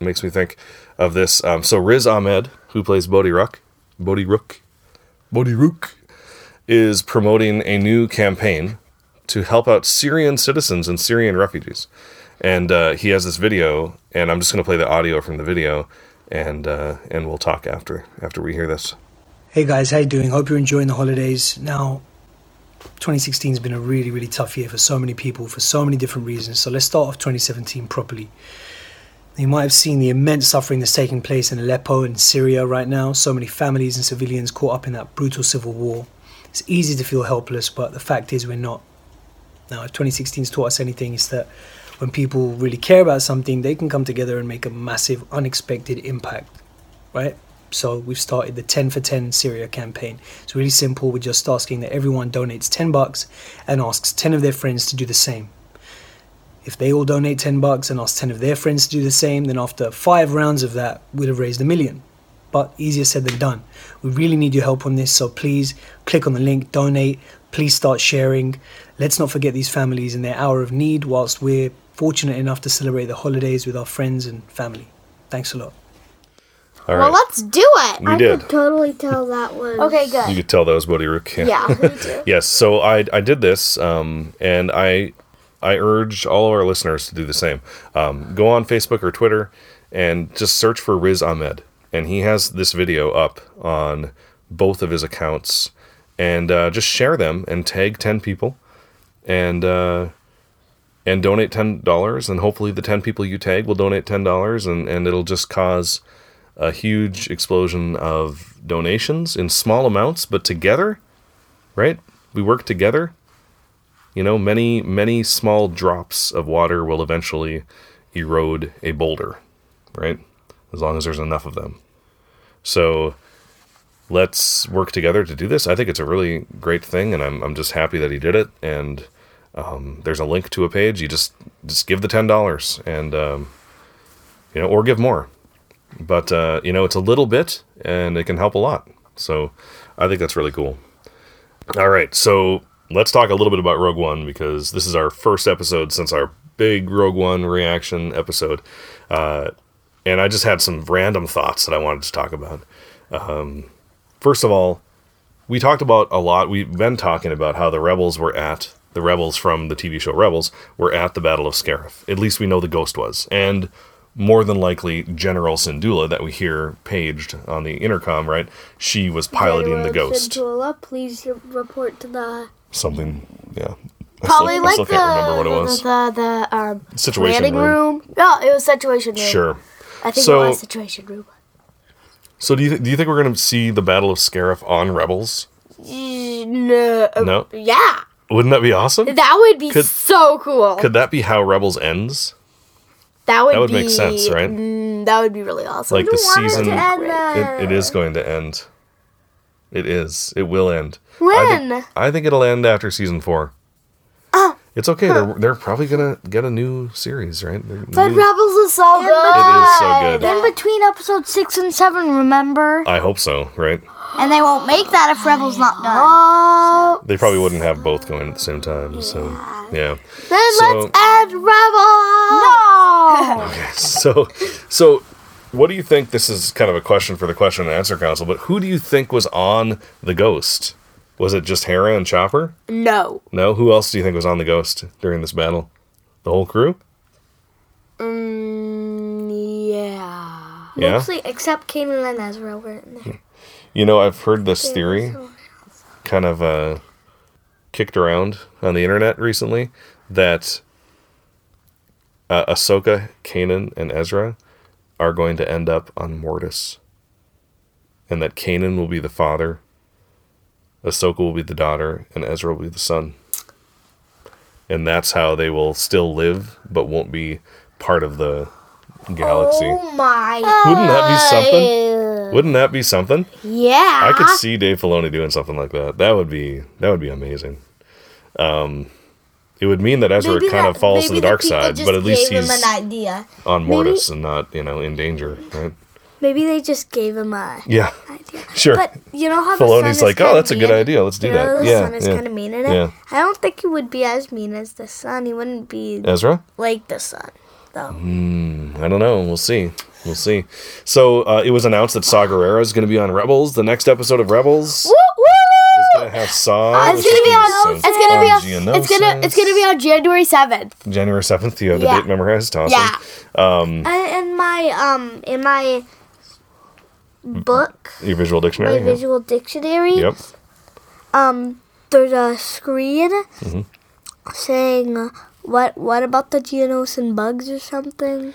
makes me think of this. Um, so Riz Ahmed, who plays Bodhi Rook, Bodhi Rook, Bodhi Rook, is promoting a new campaign to help out Syrian citizens and Syrian refugees. And uh, he has this video, and I'm just going to play the audio from the video, and uh, and we'll talk after after we hear this. Hey guys, how you doing? Hope you're enjoying the holidays. Now, 2016 has been a really, really tough year for so many people for so many different reasons. So let's start off 2017 properly. You might have seen the immense suffering that's taking place in Aleppo and Syria right now. So many families and civilians caught up in that brutal civil war. It's easy to feel helpless, but the fact is we're not. Now, if 2016's taught us anything, it's that when people really care about something, they can come together and make a massive, unexpected impact, right? So we've started the 10 for 10 Syria campaign. It's really simple. We're just asking that everyone donates 10 bucks and asks 10 of their friends to do the same. If they all donate 10 bucks and ask 10 of their friends to do the same, then after five rounds of that, we'd have raised a million. But easier said than done. We really need your help on this, so please click on the link, donate, please start sharing. Let's not forget these families in their hour of need whilst we're fortunate enough to celebrate the holidays with our friends and family. Thanks a lot. All Well, let's do it. we I did. could totally tell that was Okay, good. You could tell that was Bodhi Rook. Yeah. yes so i i did this um and i i urge all of our listeners to do the same um go on facebook or twitter and just search for riz ahmed and he has this video up on both of his accounts and uh, just share them and tag 10 people and uh and donate ten dollars, and hopefully the ten people you tag will donate ten dollars, and and it'll just cause a huge explosion of donations in small amounts, but together, right? We work together. You know, many many small drops of water will eventually erode a boulder, right? As long as there's enough of them. So let's work together to do this. I think it's a really great thing, and I'm I'm just happy that he did it. And um, there's a link to a page. You just just give the ten dollars, and um, you know, or give more. But uh, you know, it's a little bit, and it can help a lot. So I think that's really cool. All right, so let's talk a little bit about Rogue One because this is our first episode since our big Rogue One reaction episode. Uh, and I just had some random thoughts that I wanted to talk about. Um, first of all, we talked about a lot. We've been talking about how the rebels were at the rebels from the TV show Rebels were at the Battle of Scarif. At least we know the Ghost was, and more than likely General Syndulla that we hear paged on the intercom. Right, she was piloting the General Ghost. Syndulla, please report to the. Something, yeah. I Probably still, I like still the, can't remember what it was. the the the um, Situation room. room. No, it was situation room. Sure. I think So- it was situation room. So do you th- do you think we're going to see the Battle of Scarif on Rebels? No. No. Yeah, Wouldn't that be awesome? that would be Could- so cool. Could that be how Rebels ends? That would that would be, make sense, right? Mm, that would be really awesome. Like the want it to season, end it, it is going to end. It is. It will end. I when? think, I think it'll end after season four. It's okay. They're, they're probably gonna get a new series, right? They're but new- Rebels is so good. It is so good. In between episode six and seven, remember? I hope so, right? And they won't make that if Rebel's not done. Oh, They probably wouldn't have both going at the same time. So yeah. then So- let's end Rebels. No! okay. So so what do you think? This is kind of a question for the question and answer council, but who do you think was on the Ghost? Was it just Hera and Chopper? No. No. Who else do you think was on the Ghost during this battle? The whole crew? Mm, yeah. Yeah. Mostly, except Kanan and Ezra were in there. You know, I've heard this theory kind of uh, kicked around on the internet recently that uh, Ahsoka, Kanan, and Ezra are going to end up on Mortis, and that Kanan will be the father, Ahsoka will be the daughter, and Ezra will be the son. And that's how they will still live, but won't be part of the galaxy. Oh my. Wouldn't that be something? Wouldn't that be something? Yeah. I could see Dave Filoni doing something like that. That would be that would be amazing. Um, it would mean that Ezra Maybe kind that- of falls to the dark side, but at least he's an idea. on Mortis and not you know in danger, right? Maybe they just gave him a Yeah, idea. sure. But you know how the Filoni's sun like, is oh, that's a good idea. Let's do You know that. the Yeah, son is yeah. kind of mean in it. Yeah. I don't think he would be as mean as the son. He wouldn't be Ezra. like the son, though. I don't know. We'll see. We'll see. So uh, it was announced that Saw Gerrera is going to be on Rebels. The next episode of Rebels Woo woo! is going to have Saw. It's gonna be on. It's gonna be on. It's gonna. It's gonna be on January seventh. January seventh. You have the Yeah. date memorized. Awesome. Yeah. And in my um in my book, Your visual my dictionary. yeah. visual dictionary, Yep. um, there's a screen Mm-hmm. saying uh, what what about the Geonosian bugs or something.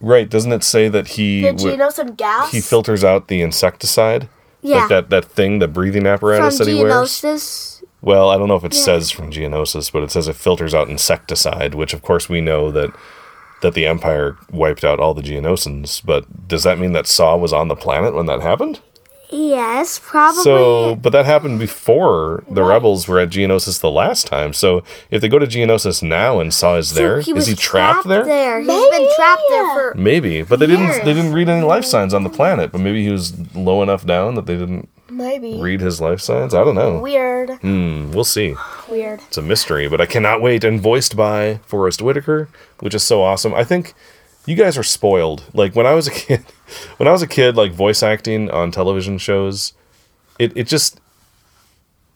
Right. Doesn't it say that he The w- Geonosian gas. he filters out the insecticide? Yeah, Like that, that thing, the breathing apparatus from that he wears? Geonosis. Well, I don't know if it says from Geonosis, but it says it filters out insecticide, which of course we know that that the Empire wiped out all the Geonosians, But does that mean that Saw was on the planet when that happened? Yes, probably. So, but that happened before the Rebels were at Geonosis the last time. So, if they go to Geonosis now and Saw is So there, he is he trapped, there? He's been trapped there for Maybe, but they didn't. They didn't read any life signs on the planet. But maybe he was low enough down that they didn't Maybe. read his life signs. I don't know. Weird. Hmm, we'll see. Weird. It's a mystery, but I cannot wait. And voiced by Forest Whitaker, which is so awesome. I think you guys are spoiled. Like when I was a kid, when I was a kid, like voice acting on television shows, it it just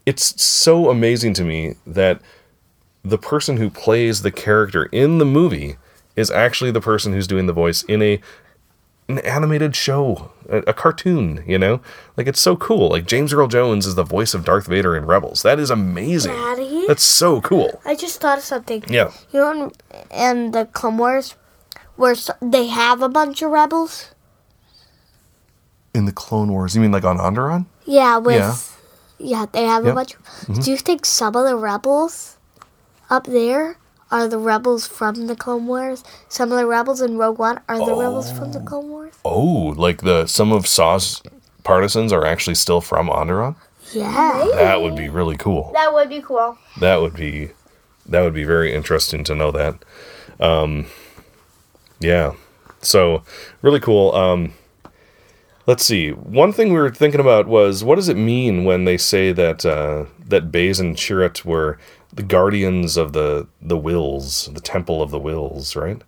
it's so amazing to me that the person who plays the character in the movie is actually the person who's doing the voice in a an animated show, a, a cartoon, you know? Like it's so cool. Like James Earl Jones is the voice of Darth Vader in Rebels. That is amazing. Daddy. That's so cool. I just thought of something. Yeah. You know, in, in the Clone Wars, where they have a bunch of rebels. In the Clone Wars, you mean like on Onderon? Yeah, with Yeah. yeah, they have Yep. a bunch. Mm-hmm. Do you think some of the rebels up there are the rebels from the Clone Wars? Some of the rebels in Rogue One are the rebels from the Clone Wars. Oh, like the some of Saw's partisans are actually still from Onderon? Yeah. That would be really cool. That would be cool. That would be that would be very interesting to know that. Um, yeah. So really cool. Um, let's see. One thing we were thinking about was what does it mean when they say that uh, that Baze and Chirrut were the guardians of the the Whills, the temple of the Whills, right?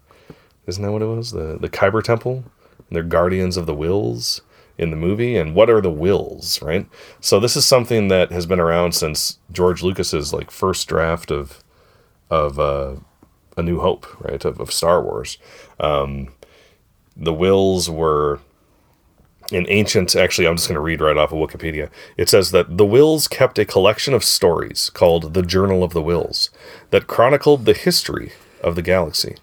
Isn't that what it was? The the Kyber temple? They're guardians of the Whills in the movie. And what are the Whills, right? So this is something that has been around since George Lucas's like first draft of of uh, A New Hope, right? Of, of Star Wars. Um, the Whills were in ancient actually i'm just going to read right off of wikipedia. It says that the Whills kept a collection of stories called the journal of the Whills that chronicled the history of the galaxy.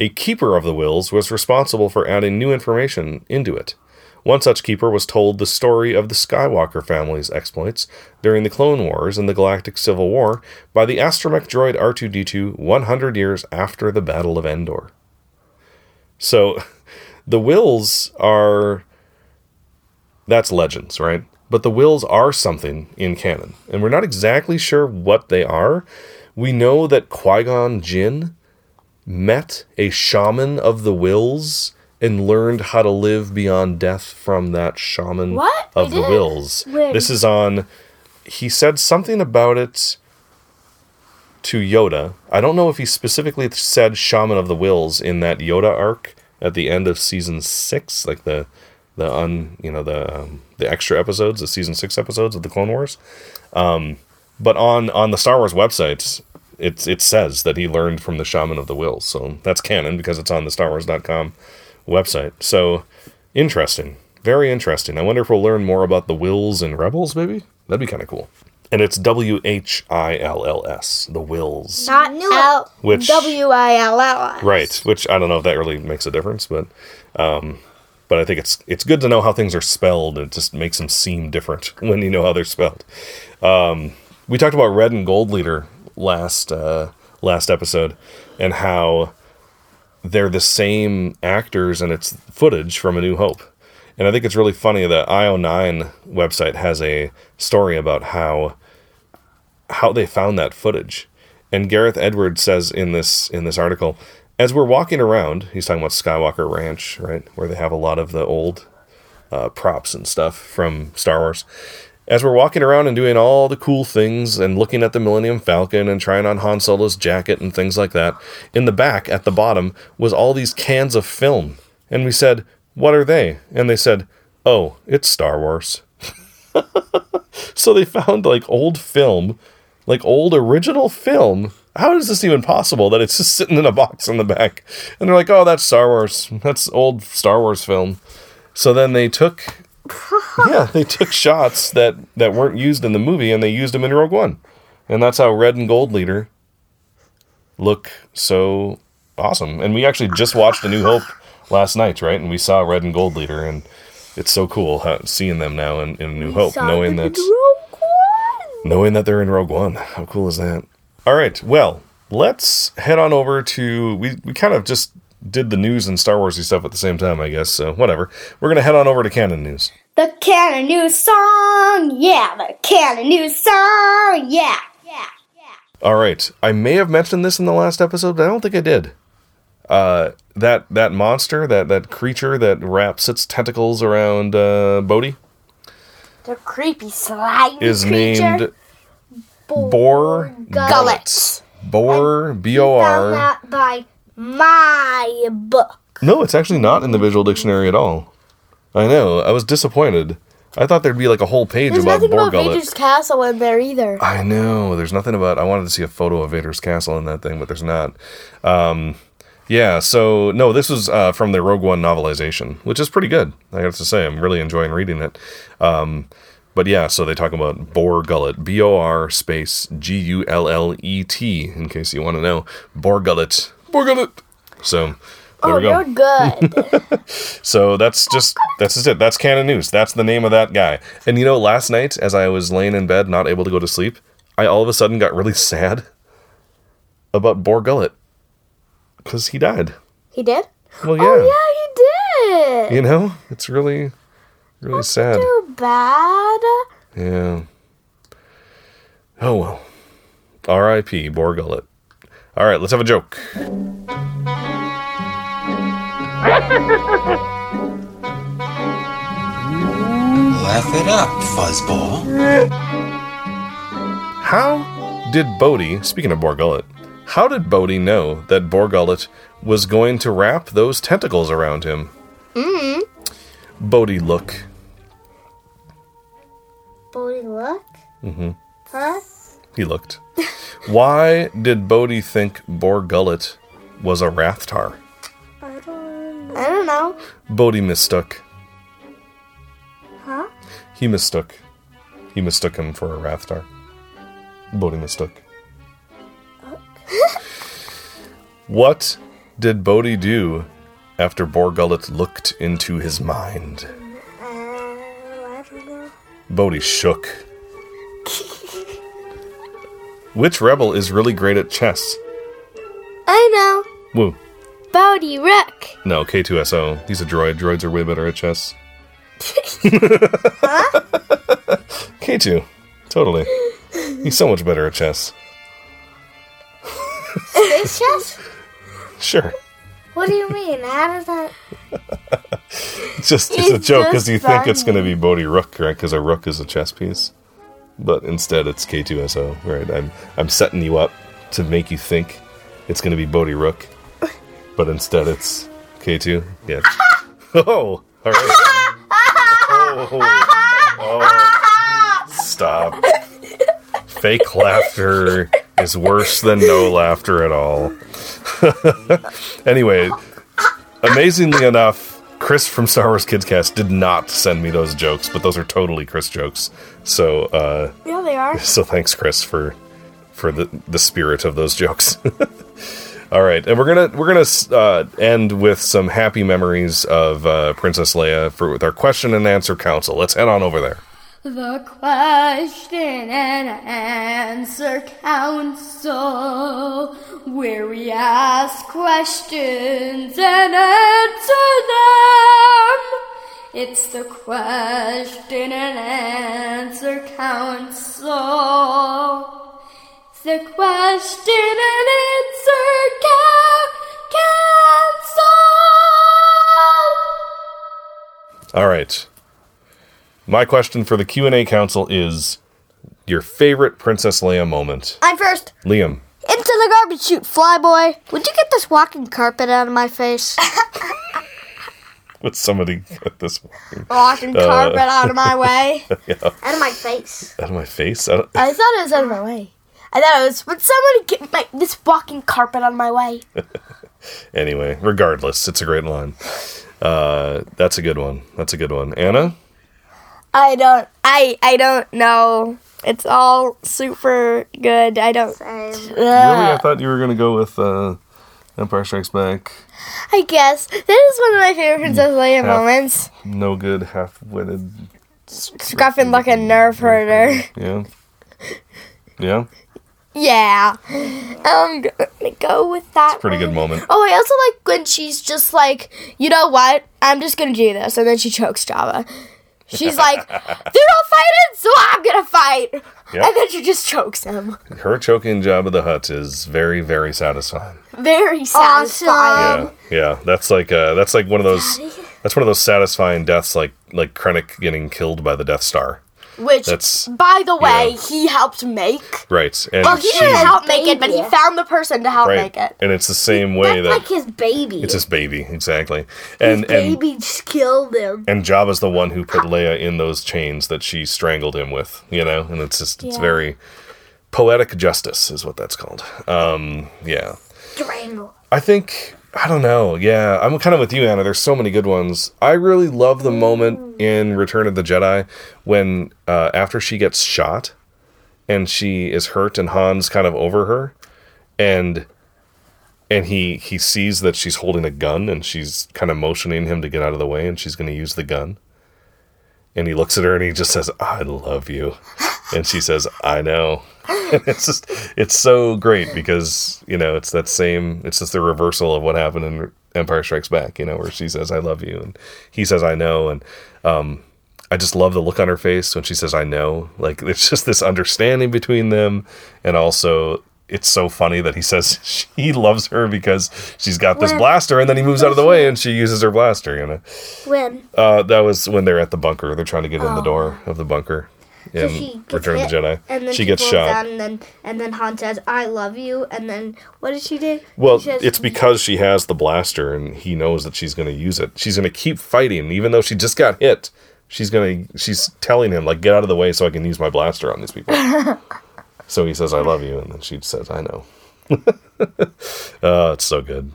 A keeper of the Whills was responsible for adding new information into it. One such keeper was told the story of the skywalker family's exploits during the clone wars and the galactic civil war by the astromech droid r2d2 100 years after the battle of endor. So the Whills are that's legends, right? But the Whills are something in canon, and we're not exactly sure what they are. We know that Qui Gon Jinn met a shaman of the Whills and learned how to live beyond death from that shaman What? of the Whills. When? This is on. He said something about it to Yoda. I don't know if he specifically said shaman of the Whills in that Yoda arc at the end of season six, like the the un you know the um, the extra episodes, the season six episodes of the Clone Wars. Um, but on on the Star Wars website, it it says that he learned from the shaman of the Whills, so that's canon because it's on the StarWars.com website. So interesting, very interesting. I wonder if we'll learn more about the Whills and rebels. Maybe that'd be kind of cool. And it's W H I L L S, the Whills. Not new. it. L Which- W I L L S. Right, which I don't know if that really makes a difference, but um, but I think it's it's good to know how things are spelled. It just makes them seem different when you know how they're spelled. Um, we talked about Red and Gold Leader last uh, last episode, and how they're the same actors and it's footage from A New Hope. And I think it's really funny that IO9 website has a story about how how they found that footage. And Gareth Edwards says in this in this article, as we're walking around, he's talking about Skywalker Ranch, right, where they have a lot of the old uh, props and stuff from Star Wars. As we're walking around and doing all the cool things and looking at the Millennium Falcon and trying on Han Solo's jacket and things like that, in the back at the bottom was all these cans of film. And we said, What are they? And they said, Oh, it's Star Wars. so they found like old film, like old original film. How is this even possible that it's just sitting in a box in the back? And they're like, Oh, that's Star Wars. That's old Star Wars film. So then they took yeah, they took shots that that weren't used in the movie and they used them in Rogue One, and that's how Red and Gold Leader look so awesome. And we actually just watched A New Hope last night, right? And we saw Red and Gold Leader, and it's so cool how, seeing them now in, in New Hope, knowing that knowing that they're in Rogue One. How cool is that? All right, well, let's head on over to we we kind of just did the news and Star Warsy stuff at the same time, I guess. So whatever. We're gonna head on over to canon news. The canon news song, yeah. The canon news song, yeah. Yeah. Yeah. All right. I may have mentioned this in the last episode, but I don't think I did. Uh, that that monster, that that creature that wraps its tentacles around uh, Bodhi The creepy slimy is creature. named Bor Gullets. Bor B O Found that by my book. No, it's actually not in the visual dictionary at all. I know. I was disappointed. I thought there'd be like a whole page There's about nothing Bor about Gullet. Vader's castle in there either. I know. There's nothing about. I wanted to see a photo of Vader's castle in that thing, but there's not. Um, yeah. So no, this was uh, from the Rogue One novelization, which is pretty good. I have to say, I'm really enjoying reading it. Um, but yeah, so they talk about Bor Gullet, B O R space G U L L E T, in case you want to know. Bor Gullet, Bor Gullet. So there oh, we go. you're good. So that's just that's just it. That's canon news. That's the name of that guy. And you know, last night as I was laying in bed, not able to go to sleep, I all of a sudden got really sad about Bor Gullet because he died. he did? Well, oh, yeah, Oh, yeah, he did. you know, it's really really sad. Too bad. Yeah. Oh well. R.I.P. Bor Gullet. All right, let's have a joke. Laugh it up, fuzzball. How did Bodhi, speaking of Bor Gullet, how did Bodhi know that Bor Gullet was going to wrap those tentacles around him? Mm. Bodhi, look. Bodhi, look. Mm-hmm. Huh? He looked. Why did Bodhi think Bor Gullet was a Rathtar? I don't. I don't know. Bodhi mistook. Huh? He mistook. He mistook him for a Rathtar. Bodhi mistook. what did Bodhi do after Bor Gullet looked into his mind? Bodhi shook. Which rebel is really great at chess? I know. Woo. Bodhi Rook. No, K2SO. He's a droid. Droids are way better at chess. K2. Totally. He's so much better at chess. Space chess? Sure. What do you mean? How does that? Just it's a joke because you think it's going to be Bodhi Rook, right? Because a rook is a chess piece. But instead it's K2SO, right? I'm I'm setting you up to make you think it's going to be Bodhi Rook. But instead it's K2. Yeah. Oh, all right. Oh, oh. Stop. Fake laughter is worse than no laughter at all. anyway, amazingly enough, Chris from Star Wars Kids Cast did not send me those jokes, but those are totally Chris jokes. So, uh, Yeah, they are. so thanks, Chris, for for the the spirit of those jokes. All right, and we're gonna we're gonna uh, end with some happy memories of uh, Princess Leia for with our question and answer council. Let's head on over there. The question and answer council, where we ask questions and answer them. It's the question and answer council. The question and answer council. All right, my question for the Q and A council is your favorite Princess Leia moment. I'm first. Liam, Into the garbage chute, flyboy. Would you get this walking carpet out of my face? would somebody get this Walking carpet out of my way. out of my face. out of my face? I I thought it was out of my way. I thought it was, would somebody get my, this walking carpet out of my way? Anyway, regardless, it's a great line. Uh, that's a good one. That's a good one. Anna, I don't, I, I don't know. It's all super good. I don't, Same. really? I thought you were gonna go with uh, Empire Strikes Back. I guess. That is one of my favorite Princess Leia Half- moments. No good, half-witted. Scruffing like a nerf herder. Yeah. Yeah. Yeah. I'm gonna go with that. It's pretty good moment. Oh, I also like when she's just like, you know what? I'm just gonna do this, and then she chokes Jabba. She's like, they're all fighting, so I'm gonna fight, Yep. and then she just chokes him. Her choking job Jabba the Hutt is very, very satisfying. Very satisfying. Yeah, yeah. That's like uh, that's like one of those. That's one of those satisfying deaths, like like Krennic getting killed by the Death Star. Which, That's- by the way, yeah. he helped make. Right, and Well, he she, didn't help make it, but he found the person to help right, make it. and it's the same way That's that like his baby. it's his baby, exactly. And and baby just killed him. and Jabba's the one who put Leia in those chains that she strangled him with, you know, and it's just it's Yeah. very poetic justice is what that's called. Um, yeah, Strangle. I think I don't know. Yeah, I'm kind of with you, Anna. There's so many good ones. I really love the moment in Return of the Jedi when uh, after she gets shot and she is hurt and Han's kind of over her and and he he sees that she's holding a gun and she's kind of motioning him to get out of the way and she's going to use the gun. And he looks at her and he just says, "I love you." And she says, "I know." It's just it's so great because, you know, it's that same it's just the reversal of what happened in Empire Strikes Back, you know, where she says, "I love you." And he says, "I know." And um I just love the look on her face when she says "I know." Like it's just this understanding between them, and also it's so funny that he says he loves her because she's got this When- blaster, and then he moves out of the way and she uses her blaster. You know, When uh, that was when they're at the bunker. They're trying to get in the door of the bunker so in she Return of the Jedi. and then she gets shot. and then and then Han says, "I love you," and then what does she do? Well, She says, it's mm-hmm. because she has the blaster and he knows that she's going to use it. She's going to keep fighting, even though she just got hit. She's going to. She's telling him like, "Get out of the way, so I can use my blaster on these people." so he says, "I love you," and then she says, "I know." oh, it's so good.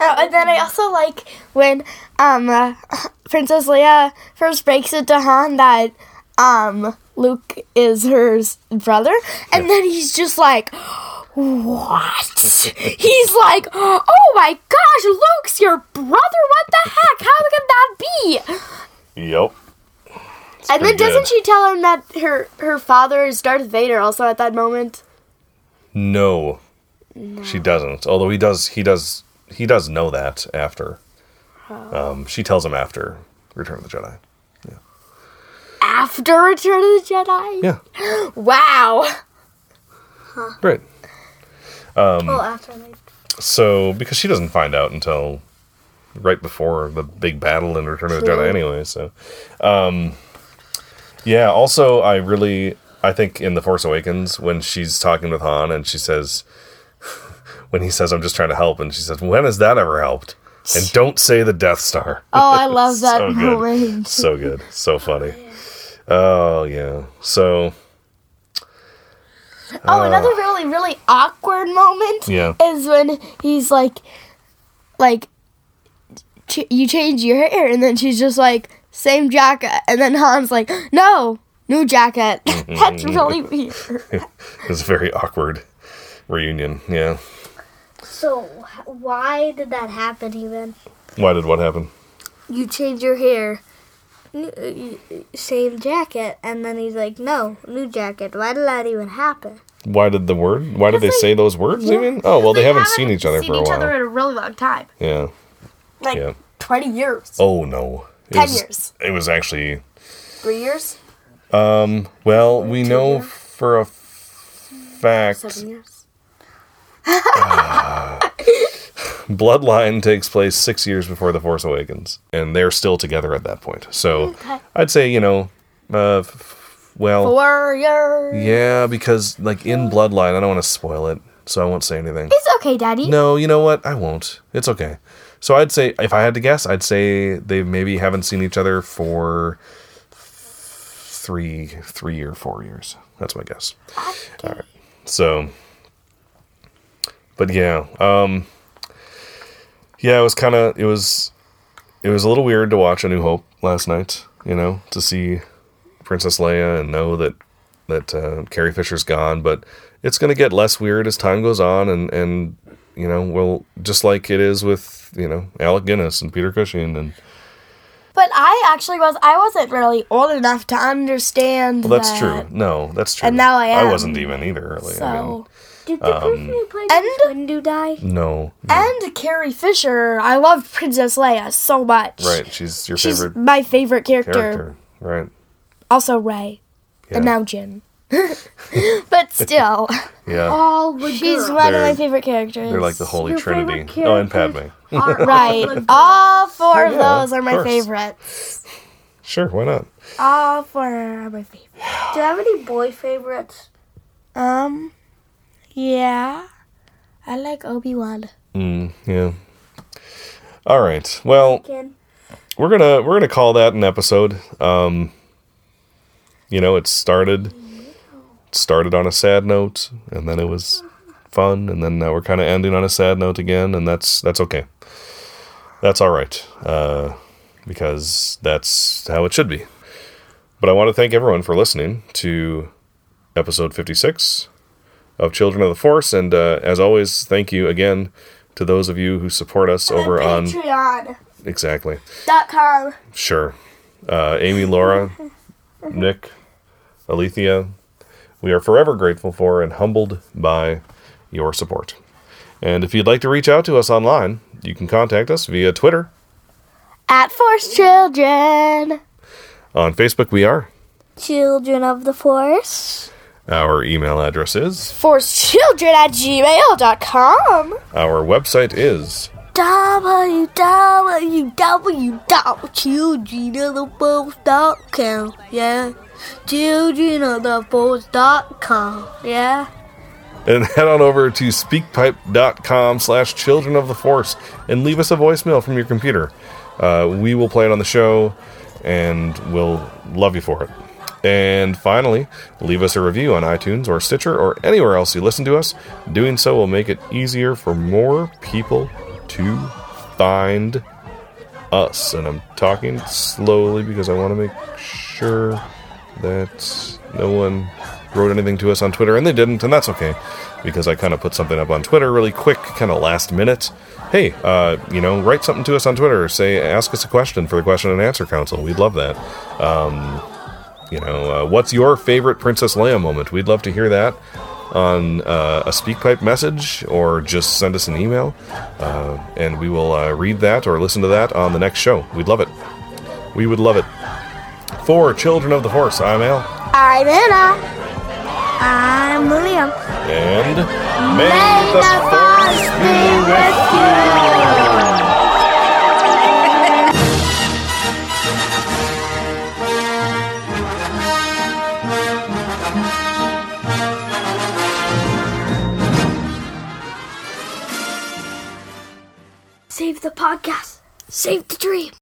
Oh, and then I also like when um uh, Princess Leia first breaks it to Han that um Luke is her brother, and then he's just like, "What?" He's like, "Oh my gosh, Luke's your brother! What the heck? How can that be?" Yep. It's and then doesn't good. she tell him that her her father is Darth Vader also at that moment? No, she doesn't. Although he does. He does. He does know that after. Um, she tells him after Return of the Jedi. Yeah. After Return of the Jedi? Yeah. Wow. Right. "Oh, after they So, because she doesn't find out until right before the big battle in Return of the Jedi, anyway. So, um, yeah. Also, I really, I think in the Force Awakens when she's talking with Han and she says, when he says, "I'm just trying to help," and she says, "When has that ever helped?" And don't say the Death Star. Oh, I love that So good. moment. so good, so funny. Oh yeah. So Oh, uh, another really, really awkward moment Yeah. is when he's like, like, ch- you change your hair, and then she's just like, same jacket, and then Han's like, no, new jacket. That's really weird. it's a very awkward reunion. Yeah. So why did that happen? Even Why did what happen? you change your hair, uh, same jacket, and then he's like, "No, new jacket." Why did that even happen? Why did the word? Why did they say those words? Even? Oh well, they, haven't, seen each other seen for a each while. other in a really long time, Yeah. like Yeah. twenty years, Oh no. It 10 was, years. It was actually. three years, Um. Well, we know for a fact. seven years. Bloodline takes place six years before The Force Awakens, and they're still together at that point. So Okay. I'd say you know, uh, f- well, Four years. yeah, because like in Bloodline, I don't want to spoil it, so I won't say anything. It's okay, Daddy. No, you know what? I won't. It's okay. So I'd say, if I had to guess, I'd say they maybe haven't seen each other for three, three or four years. That's my guess. All right. So, but yeah, um, yeah, it was kind of, it was, it was a little weird to watch A New Hope last night. You know, to see Princess Leia and know that that uh, Carrie Fisher's gone, but it's going to get less weird as time goes on, and and you know, well, just like it is with you know Alec Guinness and Peter Cushing, and But I actually was. I wasn't really old enough to understand. well, that's that. true. No, that's true. And now I am. I wasn't even either. Really. I mean, So Did the person who played and- the twin die? no. and Carrie Fisher, I love Princess Leia so much. Right. She's your favorite. She's favorite my favorite character. character. Right. Also Rey, Yeah. and now Jyn. but still, yeah. All the she's girls. one of my favorite characters. They're like the Holy Your Trinity. Oh, and Padme. are right. all the All four of those are my favorites. Sure. Why not? All four are my favorites. Do you have any boy favorites? Um, yeah, I like Obi Wan. Mm, yeah. All right. Well, we're gonna we're gonna call that an episode. Um, you know, it started it started on a sad note, and then it was fun, and then now we're kind of ending on a sad note again, and that's that's okay. That's all right, uh, because that's how it should be. But I want to thank everyone for listening to episode fifty six of Children of the Force, and uh, as always, thank you again to those of you who support us over on Patreon.com. exactly. Dot com. Sure. Uh, Amy, Laura, Nick, Alethea, we are forever grateful for and humbled by your support. And if you'd like to reach out to us online, you can contact us via Twitter At Force Children. On Facebook, we are. Children of the Force. Our email address is. Forcechildren at gmail.com. Our website is. www.childrenoftheforce.com. Yeah. Childrenoftheforce.com. Yeah. And head on over to speakpipe.com slash children of the force and leave us a voicemail from your computer. Uh, we will play it on the show and we'll love you for it. And finally, leave us a review on iTunes or Stitcher or anywhere else you listen to us. Doing so will make it easier for more people to find us. And I'm talking slowly because I want to make sure that no one wrote anything to us on Twitter, and they didn't, and that's okay because I kind of put something up on Twitter really quick, kind of last minute. Hey, uh, you know, write something to us on Twitter. Say, ask us a question for the question and answer council. We'd love that. Um, you know, uh, what's your favorite Princess Leia moment? We'd love to hear that on uh, a SpeakPipe message or just send us an email, uh, and we will uh, read that or listen to that on the next show. We'd love it. We would love it. For Children of the Horse, I'm Al. I'm Anna. I'm William. And may, the, force be with Save the podcast. Save the dream.